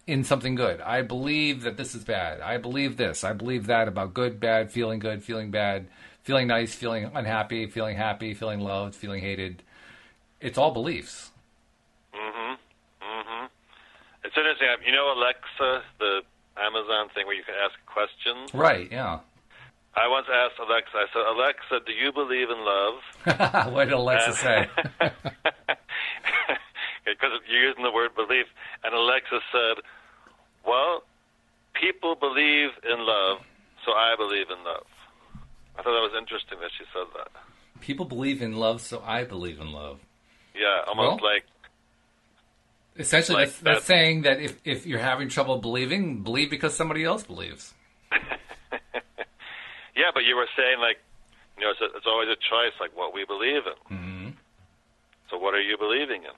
in something good. I believe that this is bad. I believe this. I believe that about good, bad, feeling good, feeling bad, feeling nice, feeling unhappy, feeling happy, feeling loved, feeling hated. It's all beliefs. It's interesting. Um, you know Alexa, the Amazon thing where you can ask questions. Right, yeah. I once asked Alexa. I said, "Alexa, do you believe in love?" what did Alexa say? Because you're using the word belief, and Alexa said, "Well, people believe in love, so I believe in love." I thought that was interesting that she said that. People believe in love, so I believe in love. Yeah, almost Well- like Essentially, Like that's, that's that- saying that if, if you're having trouble believing, believe because somebody else believes. yeah, but you were saying like, you know, it's, a, it's always a choice, like what we believe in. hmm So, what are you believing in?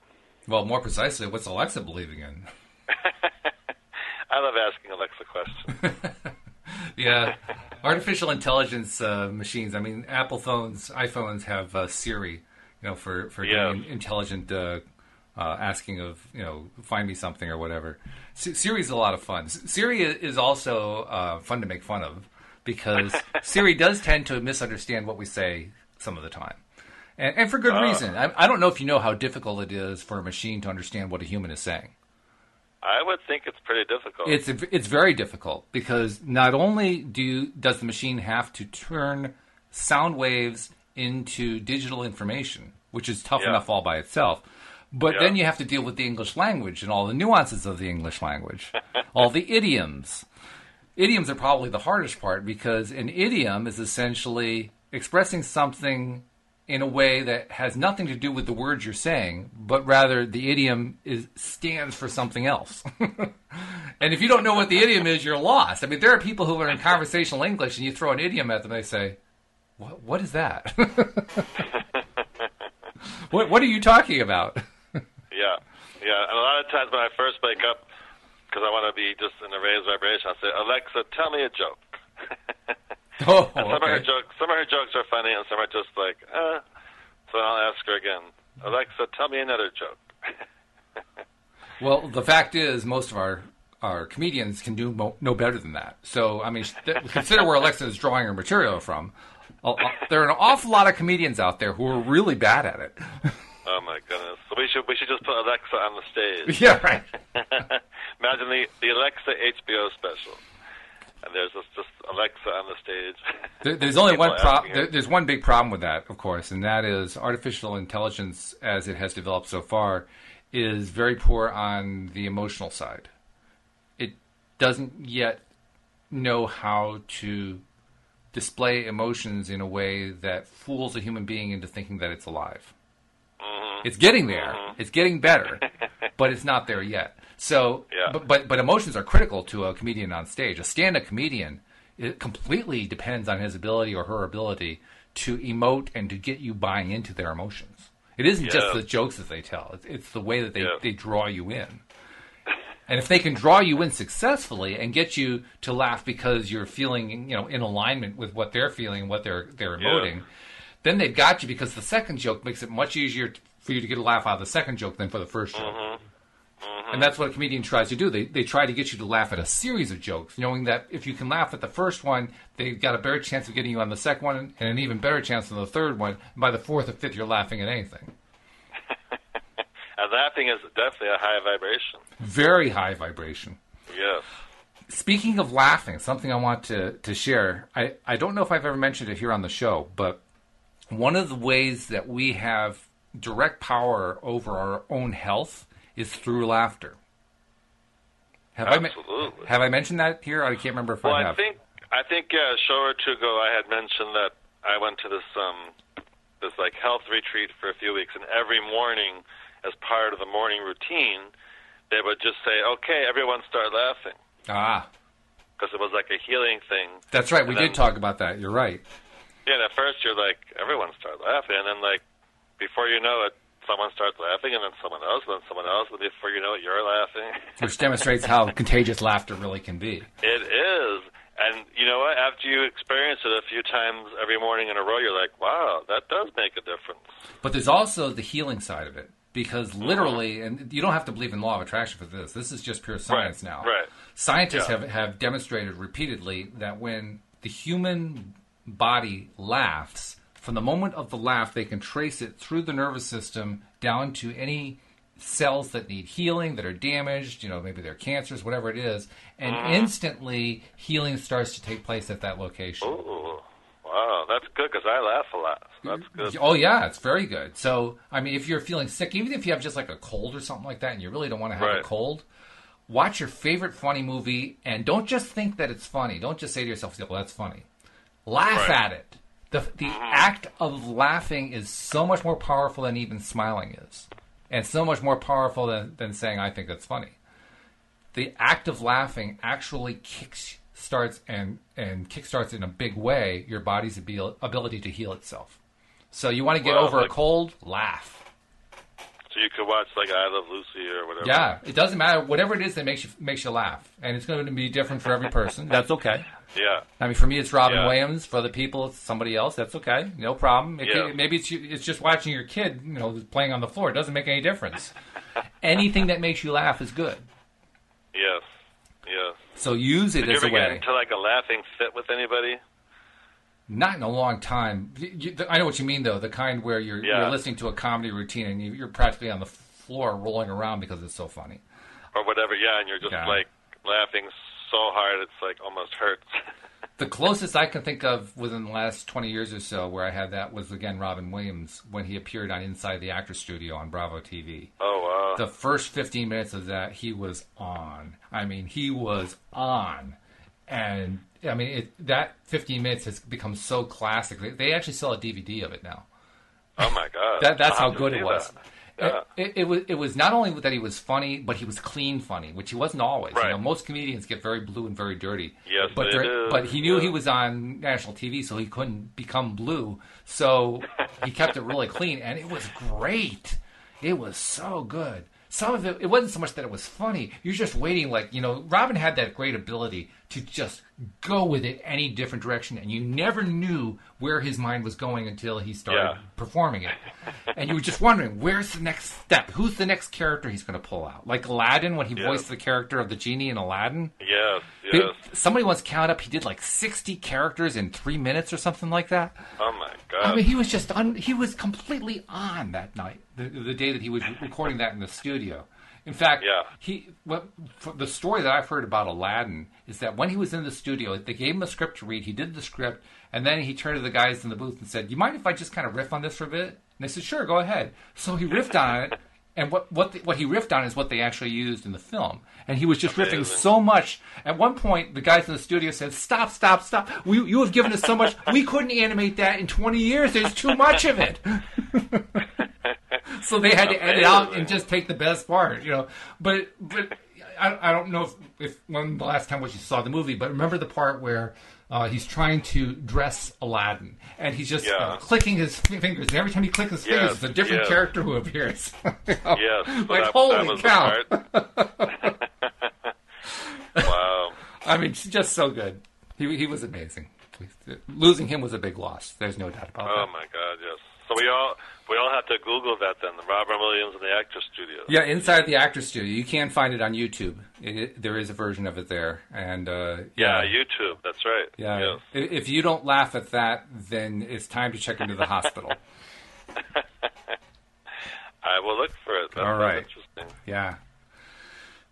Well, more precisely, what's Alexa believing in? I love asking Alexa questions. yeah, artificial intelligence uh, machines. I mean, Apple phones, iPhones have uh, Siri, you know, for for Yeah. doing intelligent uh, uh, asking of you know, find me something or whatever. S- Siri's a lot of fun. S- Siri is also uh, fun to make fun of because Siri does tend to misunderstand what we say some of the time. And, and for good reason. I, I don't know if you know how difficult it is for a machine to understand what a human is saying. I would think it's pretty difficult. It's it's very difficult because not only do you, does the machine have to turn sound waves into digital information, which is tough Yeah. enough all by itself, but Yeah. then you have to deal with the English language and all the nuances of the English language, all the idioms. Idioms are probably the hardest part because an idiom is essentially expressing something in a way that has nothing to do with the words you're saying, but rather the idiom is stands for something else. and if you don't know what the idiom is, you're lost. I mean, there are people who are in conversational English, and you throw an idiom at them, they say, "What? What is that? what? What are you talking about?" Yeah, yeah. And a lot of times when I first wake up, because I want to be just in a raised vibration, I say, Alexa, tell me a joke. oh, And some of her jokes, some of her jokes are funny, and some are just like, uh. So I'll ask her again, Alexa, tell me another joke. Well, the fact is, most of our our comedians can do mo- no better than that. So, I mean, consider where Alexa is drawing her material from. There are an awful lot of comedians out there who are really bad at it. oh my goodness! So we should we should just put Alexa on the stage. yeah, right. Imagine the the Alexa HBO special, and there's just, just Alexa on the stage. There, there's only one problem. There, there's one big problem with that, of course, and that is artificial intelligence, as it has developed so far, is very poor on the emotional side. It doesn't yet know how to display emotions in a way that fools a human being into thinking that it's alive. Mm-hmm. It's getting there. It's getting better, but it's not there yet. So, Yeah. but, but but emotions are critical to a comedian on stage. A stand-up comedian it completely depends on his ability or her ability to emote and to get you buying into their emotions. It isn't just the jokes that they tell; it's, it's the way that they, Yeah. they draw you in. And if they can draw you in successfully and get you to laugh because you're feeling, you know, in alignment with what they're feeling, what they're they're Yeah. emoting, then they've got you because the second joke makes it much easier for you to get a laugh out of the second joke than for the first joke. Mm-hmm. Mm-hmm. And that's what a comedian tries to do. They they try to get you to laugh at a series of jokes, knowing that if you can laugh at the first one, they've got a better chance of getting you on the second one, and an even better chance on the third one. And by the fourth or fifth, you're laughing at anything. and laughing is definitely a high vibration. Very high vibration. Yes. Speaking of laughing, something I want to, to share. I, I don't know if I've ever mentioned it here on the show, but one of the ways that we have direct power over our own health is through laughter. Have I Absolutely. men- have I mentioned that here? I can't remember if Well, I I think I think yeah, a show or two ago I had mentioned that I went to this um this like health retreat for a few weeks, and every morning, as part of the morning routine, they would just say, "Okay, everyone, start laughing," ah, because it was like a healing thing. that's right. We And did talk about that. You're right. Yeah, and at first you're like, "Everyone, start laughing," and then like before you know it, someone starts laughing, and then someone else, and then someone else, and before you know it, you're laughing. Which demonstrates how contagious laughter really can be. It is. And you know what? After you experience it a few times every morning in a row, you're like, wow, that does make a difference. But there's also the healing side of it. Because mm-hmm. literally, and you don't have to believe in law of attraction for this. This is just pure science now. right. Scientists Yeah. have, have demonstrated repeatedly that when the human body laughs, from the moment of the laugh, they can trace it through the nervous system down to any cells that need healing, that are damaged, you know, maybe they're cancers, whatever it is, and mm-hmm. instantly healing starts to take place at that location. Ooh, wow, that's good because I laugh a lot. That's good. Oh yeah, it's very good. So I mean, if you're feeling sick, even if you have just like a cold or something like that, and you really don't want to have a cold, watch your favorite funny movie, and don't just think that it's funny. Don't just say to yourself, "Well, that's funny." Laugh Right. at it. The the uh-huh. act of laughing is so much more powerful than even smiling is, and so much more powerful than than saying, "I think that's funny." the act of laughing actually kicks starts and and kickstarts in a big way your body's abil- ability to heal itself. So you want to get Wow, over a cold, laugh. So you could watch like I Love Lucy or whatever. Yeah, it doesn't matter whatever it is that makes you makes you laugh, and it's going to be different for every person. That's okay. Yeah. I mean, for me, it's Robin Yeah. Williams. For other people, it's somebody else. That's okay, no problem. It Yeah. can- maybe it's it's just watching your kid, you know, playing on the floor. It doesn't make any difference. Anything that makes you laugh is good. Yes. Yes. So use it Did you as a ever get way. into like a laughing fit with anybody? Not in a long time. You- I know what you mean, though. The kind where you're, Yeah. you're listening to a comedy routine and you, you're practically on the floor rolling around because it's so funny. or whatever. Yeah, and you're just Yeah. like laughing so hard it's like almost hurts. The closest I can think of within the last 20 years or so where I had that was, again, Robin Williams when he appeared on Inside the Actor Studio on Bravo TV. oh wow. The first 15 minutes of that, he was on. I mean, he was on. And, I mean, it, that 15 minutes has become so classic. They, they actually sell a DVD of it now. oh my god. That, that's I'll how good it was. Yeah. It, it, it was it was not only that he was funny, but he was clean funny, which he wasn't always. You Right. know, most comedians get very blue and very dirty. Yes, but they there- do. but he knew Yeah. he was on national TV, so he couldn't become blue. So he kept it really clean, and it was great. It was so good. Some of it, it wasn't so much that it was funny. You're just waiting, like you know. Robin had that great ability to just go with it any different direction, and you never knew where his mind was going until he started Yeah. performing it. and you were just wondering, where's the next step? Who's the next character he's going to pull out? Like Aladdin, when he Yeah. voiced the character of the genie in Aladdin. Yes. Yes. Somebody once counted up, he did like 60 characters in three minutes or something like that. Oh my god. I mean, he was just on he was completely on that night, the, the day that he was recording that in the studio. In fact, Yeah. he what, for the story that I've heard about Aladdin is that when he was in the studio, they gave him a script to read. He did the script, and then he turned to the guys in the booth and said, "You mind if I just kind of riff on this for a bit?" And they said, "Sure, go ahead." So he riffed on it, and what what the, what he riffed on is what they actually used in the film. And he was just riffing so much. At one point, the guys in the studio said, "Stop, stop, stop! We, you have given us so much. We couldn't animate that in 20 years. There's too much of it." so they had to edit out and just take the best part, you know. But but I, I don't know if, if when the last time was you saw the movie, but remember the part where. Uh, he's trying to dress Aladdin, and he's just uh, Yeah. clicking his fingers. And every time he clicks his fingers, Yes, it's a different yes. character who appears. Yes. like that, holy that cow! Wow. I mean, just so good. He he was amazing. Losing him was a big loss. There's no doubt about it. Oh that. my God. Yes. So we all we all have to Google that then. The Robin Williams and the Actor Studio. Yeah, inside the actor studio, you can find it on YouTube. It, it- there is a version of it there, and uh, Yeah. YouTube. That's right. yeah. Yes. If if you don't laugh at that, then it's time to check into the hospital. I will look for it. That All right. Interesting. Yeah.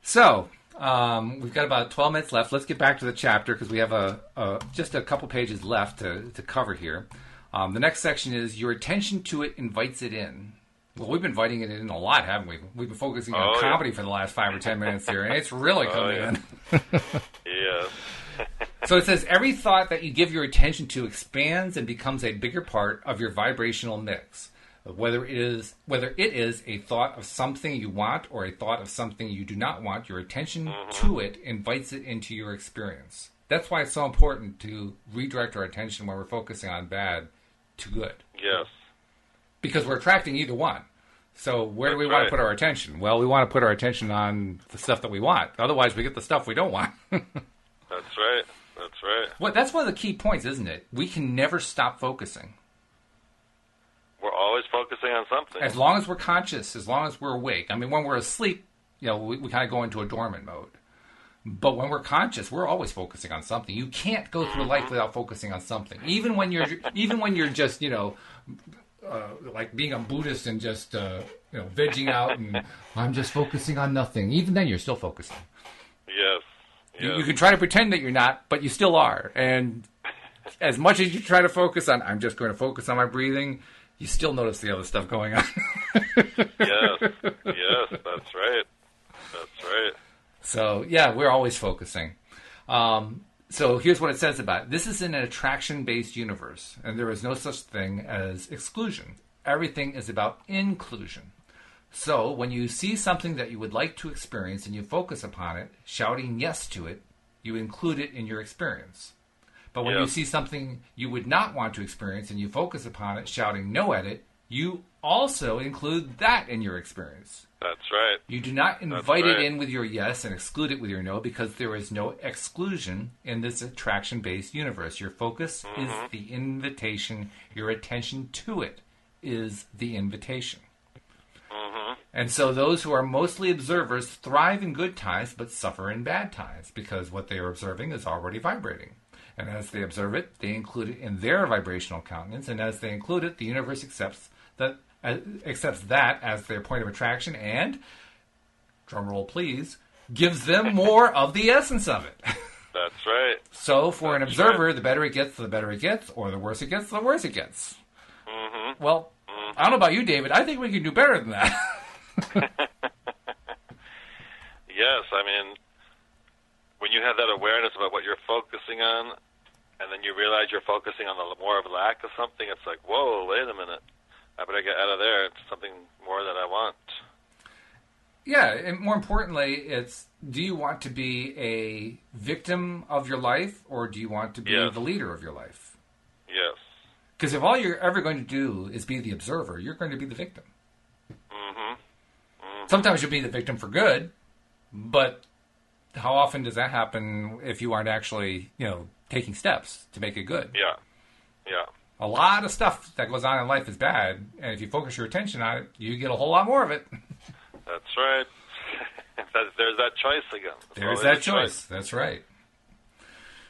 So um, we've got about twelve minutes left. Let's get back to the chapter because we have a, a just a couple pages left to to cover here. Um, the next section is your attention to it invites it in. Well, we've been inviting it in a lot, haven't we? We've been focusing on Oh, yeah. comedy for the last five or ten minutes here, and it's really Oh, coming yeah. in. Yes. So it says every thought that you give your attention to expands and becomes a bigger part of your vibrational mix. Whether it is whether it is a thought of something you want or a thought of something you do not want, your attention to it invites it into your experience. That's why it's so important to redirect our attention when we're focusing on bad to good. Yes. Because we're attracting either one. So where do we That's want to put our attention? Well, we want to put our attention on the stuff that we want. Otherwise, we get the stuff we don't want. That's right. That's right. Well, that's one of the key points, isn't it? We can never stop focusing. We're always focusing on something. As long as we're conscious, as long as we're awake. I mean, when we're asleep, you know, we, we kind of go into a dormant mode. But when we're conscious, we're always focusing on something. You can't go through life without focusing on something. Even when you're, even when you're just, you know, uh, like being a Buddhist and just, uh, you know, vegging out and I'm just focusing on nothing. Even then, you're still focusing. Yes. You, yes. you can try to pretend that you're not, but you still are. And as much as you try to focus on, I'm just going to focus on my breathing, you still notice the other stuff going on. yes. Yes. That's right. That's right. So yeah, we're always focusing. Um, so here's what it says about it. This is an attraction-based universe, and there is no such thing as exclusion. Everything is about inclusion. So when you see something that you would like to experience and you focus upon it, shouting yes to it, you include it in your experience. But when Yeah. you see something you would not want to experience and you focus upon it, shouting no at it, you also include that in your experience. That's right. You do not invite right. it in with your yes and exclude it with your no because there is no exclusion in this attraction based universe. Your focus is mm-hmm. the invitation, your attention to it is the invitation. Mm-hmm. And so those who are mostly observers thrive in good times but suffer in bad times because what they are observing is already vibrating. And as they observe it, they include it in their vibrational countenance, and as they include it, the universe accepts that uh, accepts that as their point of attraction and drum roll please gives them more of the essence of it. That's right. So for an That's observer, the better it gets, the better it gets, or the worse it gets, the worse it gets. Mm-hmm. Well, I don't know about you, David. I think we can do better than that. Yes. I mean, when you have that awareness about what you're focusing on, and then you realize you're focusing on the more of lack of something, it's like, whoa, wait a minute. I better get out of there. It's something more that I want. yeah, and more importantly, it's do you want to be a victim of your life, or do you want to be Yes. the leader of your life? Yes. Because if all you're ever going to do is be the observer, you're going to be the victim. Mm-hmm. Sometimes you'll be the victim for good, but how often does that happen if you aren't actually, you know, taking steps to make it good? Yeah. Yeah. A lot of stuff that goes on in life is bad, and if you focus your attention on it, you get a whole lot more of it. That's right. That- There's that choice again. There's that a choice. That's right.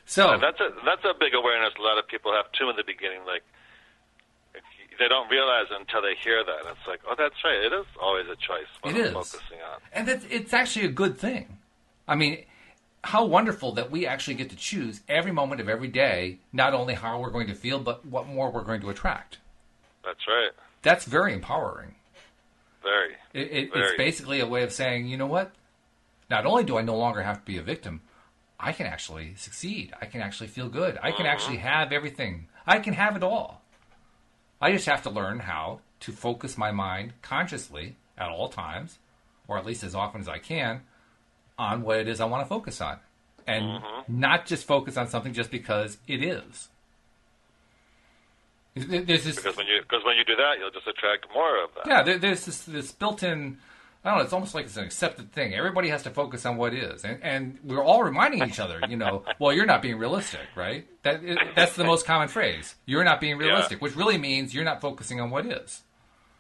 So, And that's a that's a big awareness a lot of people have too in the beginning. Like they don't realize until they hear that. It's like, oh, that's right. It is always a choice. What It I'm is. focusing on. and that's, it's actually a good thing. I mean, how wonderful that we actually get to choose every moment of every day, not only how we're going to feel, but what more we're going to attract. That's right. That's very empowering. Very. It, it, it's basically a way of saying, you know what? Not only do I no longer have to be a victim, I can actually succeed. I can actually feel good. I can uh-huh. actually have everything. I can have it all. I just have to learn how to focus my mind consciously at all times, or at least as often as I can, on what it is I want to focus on. And mm-hmm. not just focus on something just because it is. There's this Because when you because when you do that, you'll just attract more of that. yeah, there, there's this, this built-in. I don't know. It's almost like it's an accepted thing. Everybody has to focus on what is, and, and we're all reminding each other. You know, well, you're not being realistic, right? That that's the most common phrase. You're not being realistic, which really means you're not focusing on what is.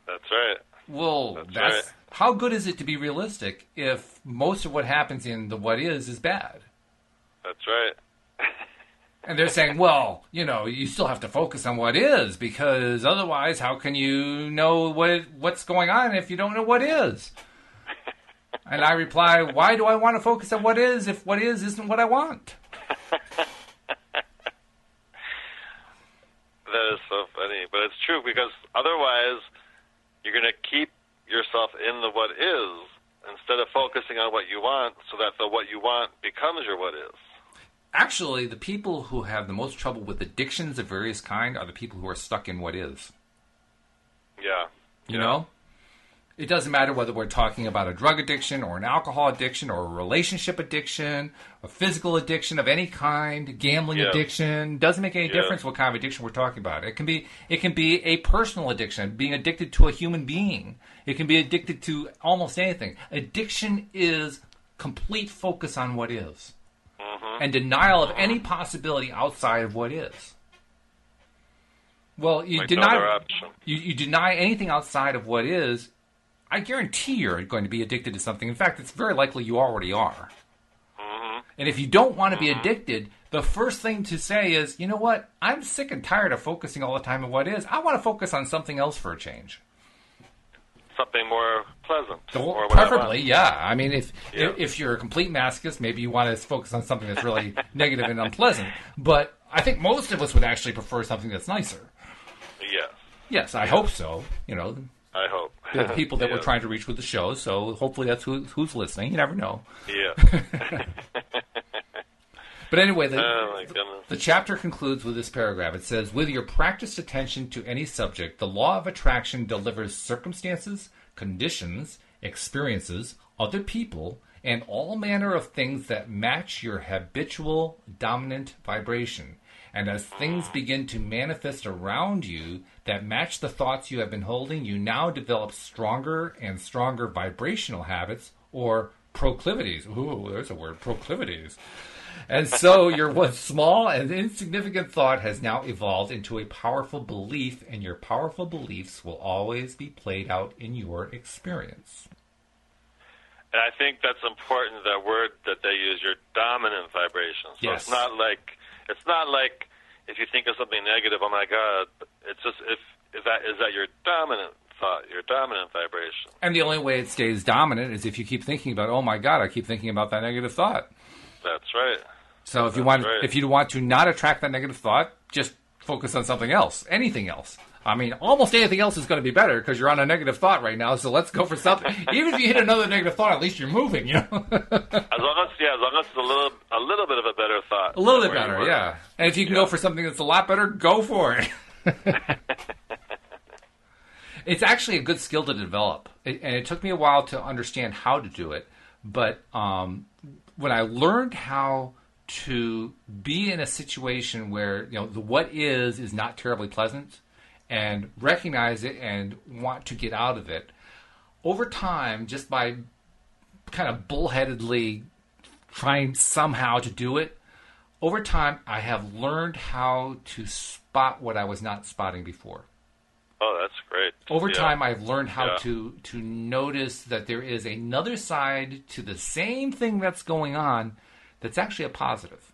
That's right. Well, That's that's, right. how good is it to be realistic if most of what happens in the what is is bad? That's right. And they're saying, well, you know, you still have to focus on what is because otherwise, how can you know what what's going on if you don't know what is? And I reply, why do I want to focus on what is if what is isn't what I want? That is so funny, but it's true because otherwise you're going to keep yourself in the what is instead of focusing on what you want, so that the what you want becomes your what is. Actually, the people who have the most trouble with addictions of various kind are the people who are stuck in what is. Yeah. You Yeah. know? It doesn't matter whether we're talking about a drug addiction or an alcohol addiction or a relationship addiction, a physical addiction of any kind, gambling Yeah. addiction. Doesn't make any Yeah. difference what kind of addiction we're talking about. It can be it can be a personal addiction, being addicted to a human being. It can be addicted to almost anything. Addiction is complete focus on what is. Mm-hmm. And denial of any possibility outside of what is. Well, you Like deny you, you deny anything outside of what is, I guarantee you're going to be addicted to something. In fact, it's very likely you already are. Mm-hmm. And if you don't want to be mm-hmm. addicted, the first thing to say is, you know what? I'm sick and tired of focusing all the time on what is. I want to focus on something else for a change. Something more pleasant. Well, or I preferably, yeah. I mean, if, Yeah. if if you're a complete masochist, maybe you want to focus on something that's really negative and unpleasant. But I think most of us would actually prefer something that's nicer. Yes, Yes, I hope so. You know, I hope. The people that we're trying to reach with the show. So hopefully that's who, who's listening. You never know. Yeah. But anyway, the, oh goodness. the chapter concludes with this paragraph. It says, With your practiced attention to any subject, the law of attraction delivers circumstances, conditions, experiences, other people, and all manner of things that match your habitual dominant vibration. And as things begin to manifest around you that match the thoughts you have been holding, you now develop stronger and stronger vibrational habits or proclivities. Ooh, there's a word, proclivities. And so your once small and insignificant thought has now evolved into a powerful belief, and your powerful beliefs will always be played out in your experience. And I think that's important. That word that they use, your dominant vibration. So Yes. it's not like it's not like if you think of something negative. Oh my God! It's just if is that is that your dominant thought, your dominant vibration. And the only way it stays dominant is if you keep thinking about, oh my God, I keep thinking about that negative thought. That's right. So if you want, right. if you want to not attract that negative thought, just focus on something else, anything else. I mean, almost anything else is going to be better because you're on a negative thought right now. So let's go for something. Even if you hit another negative thought, at least you're moving. You know, As long as yeah, as long as it's a little a little bit of a better thought. a little bit better, yeah. And if you can go for something that's a lot better, go for it. it's actually a good skill to develop, it, and it took me a while to understand how to do it. But um, when I learned how to be in a situation where you know the what is is not terribly pleasant, and recognize it and want to get out of it, over time, just by kind of bullheadedly trying somehow to do it, over time, I have learned how to spot what I was not spotting before. Oh, that's great. Over Yeah. time, I've learned how Yeah. to to notice that there is another side to the same thing that's going on that's actually a positive.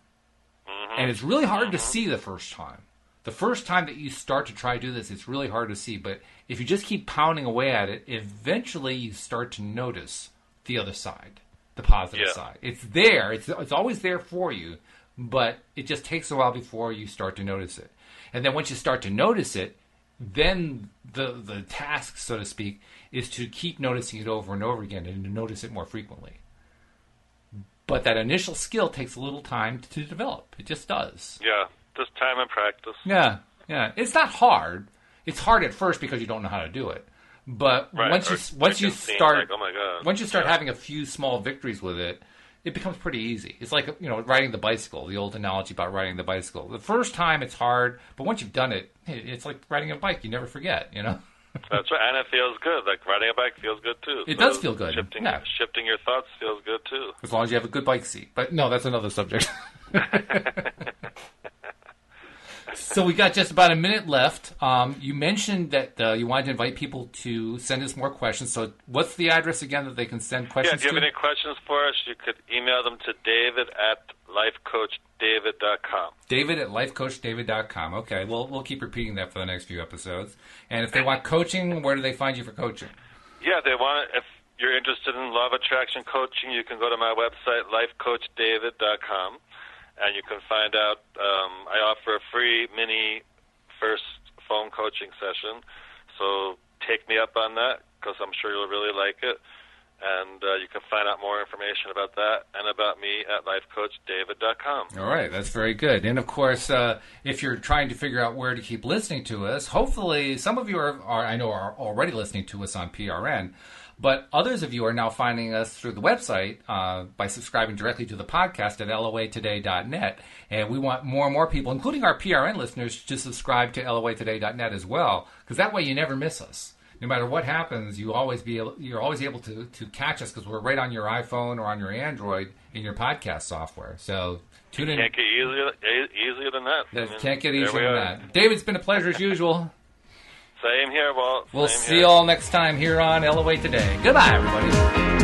Mm-hmm. And it's really hard to see the first time. The first time that you start to try to do this, it's really hard to see. But if you just keep pounding away at it, eventually you start to notice the other side, the positive Yeah. side. It's there. It's it's always there for you, but it just takes a while before you start to notice it. And then once you start to notice it, then the the task, so to speak, is to keep noticing it over and over again and to notice it more frequently. But that initial skill takes a little time to develop. It just does. Yeah, just time and practice. Yeah, yeah. It's not hard. It's hard at first because you don't know how to do it. But Right, once or you once you start like, oh my God. once you start Yeah. having a few small victories with it, it becomes pretty easy. It's like you know riding the bicycle. The old analogy about riding the bicycle. The first time it's hard, but once you've done it, it- it's like riding a bike. You never forget. You know. That's right, and it feels good. Like riding a bike feels good too. It So does feel good, Shifting, yeah. shifting your thoughts feels good too. as long as you have a good bike seat. But no, that's another subject. so we got just about a minute left. Um, you mentioned that uh, you wanted to invite people to send us more questions. So what's the address again that they can send questions? Yeah, if you have to? any questions for us, you could email them to David at lifecoachdavid.com. David at lifecoachdavid.com. Okay, well, we'll keep repeating that for the next few episodes. And if they want coaching, where do they find you for coaching? Yeah, they want if you're interested in law of attraction coaching, you can go to my website lifecoachdavid.com and you can find out um, I offer a free mini first phone coaching session. So take me up on that because I'm sure you'll really like it. And uh, you can find out more information about that and about me at lifecoachdavid.com. All right, that's very good. And of course, uh, if you're trying to figure out where to keep listening to us, hopefully some of you are, are I know are already listening to us on PRN, but others of you are now finding us through the website uh, by subscribing directly to the podcast at loatoday.net. And we want more and more people, including our PRN listeners, to subscribe to loatoday.net as well, because that way you never miss us. No matter what happens, you always be able, you're always able to, to catch us because we're right on your iPhone or on your Android in your podcast software. So tune in. Can't get easier, easier than that. That can't get easier than that. David, it's been a pleasure as usual. Same here, Walt. We'll Same see here. you all next time here on LOA Today. Goodbye, everybody.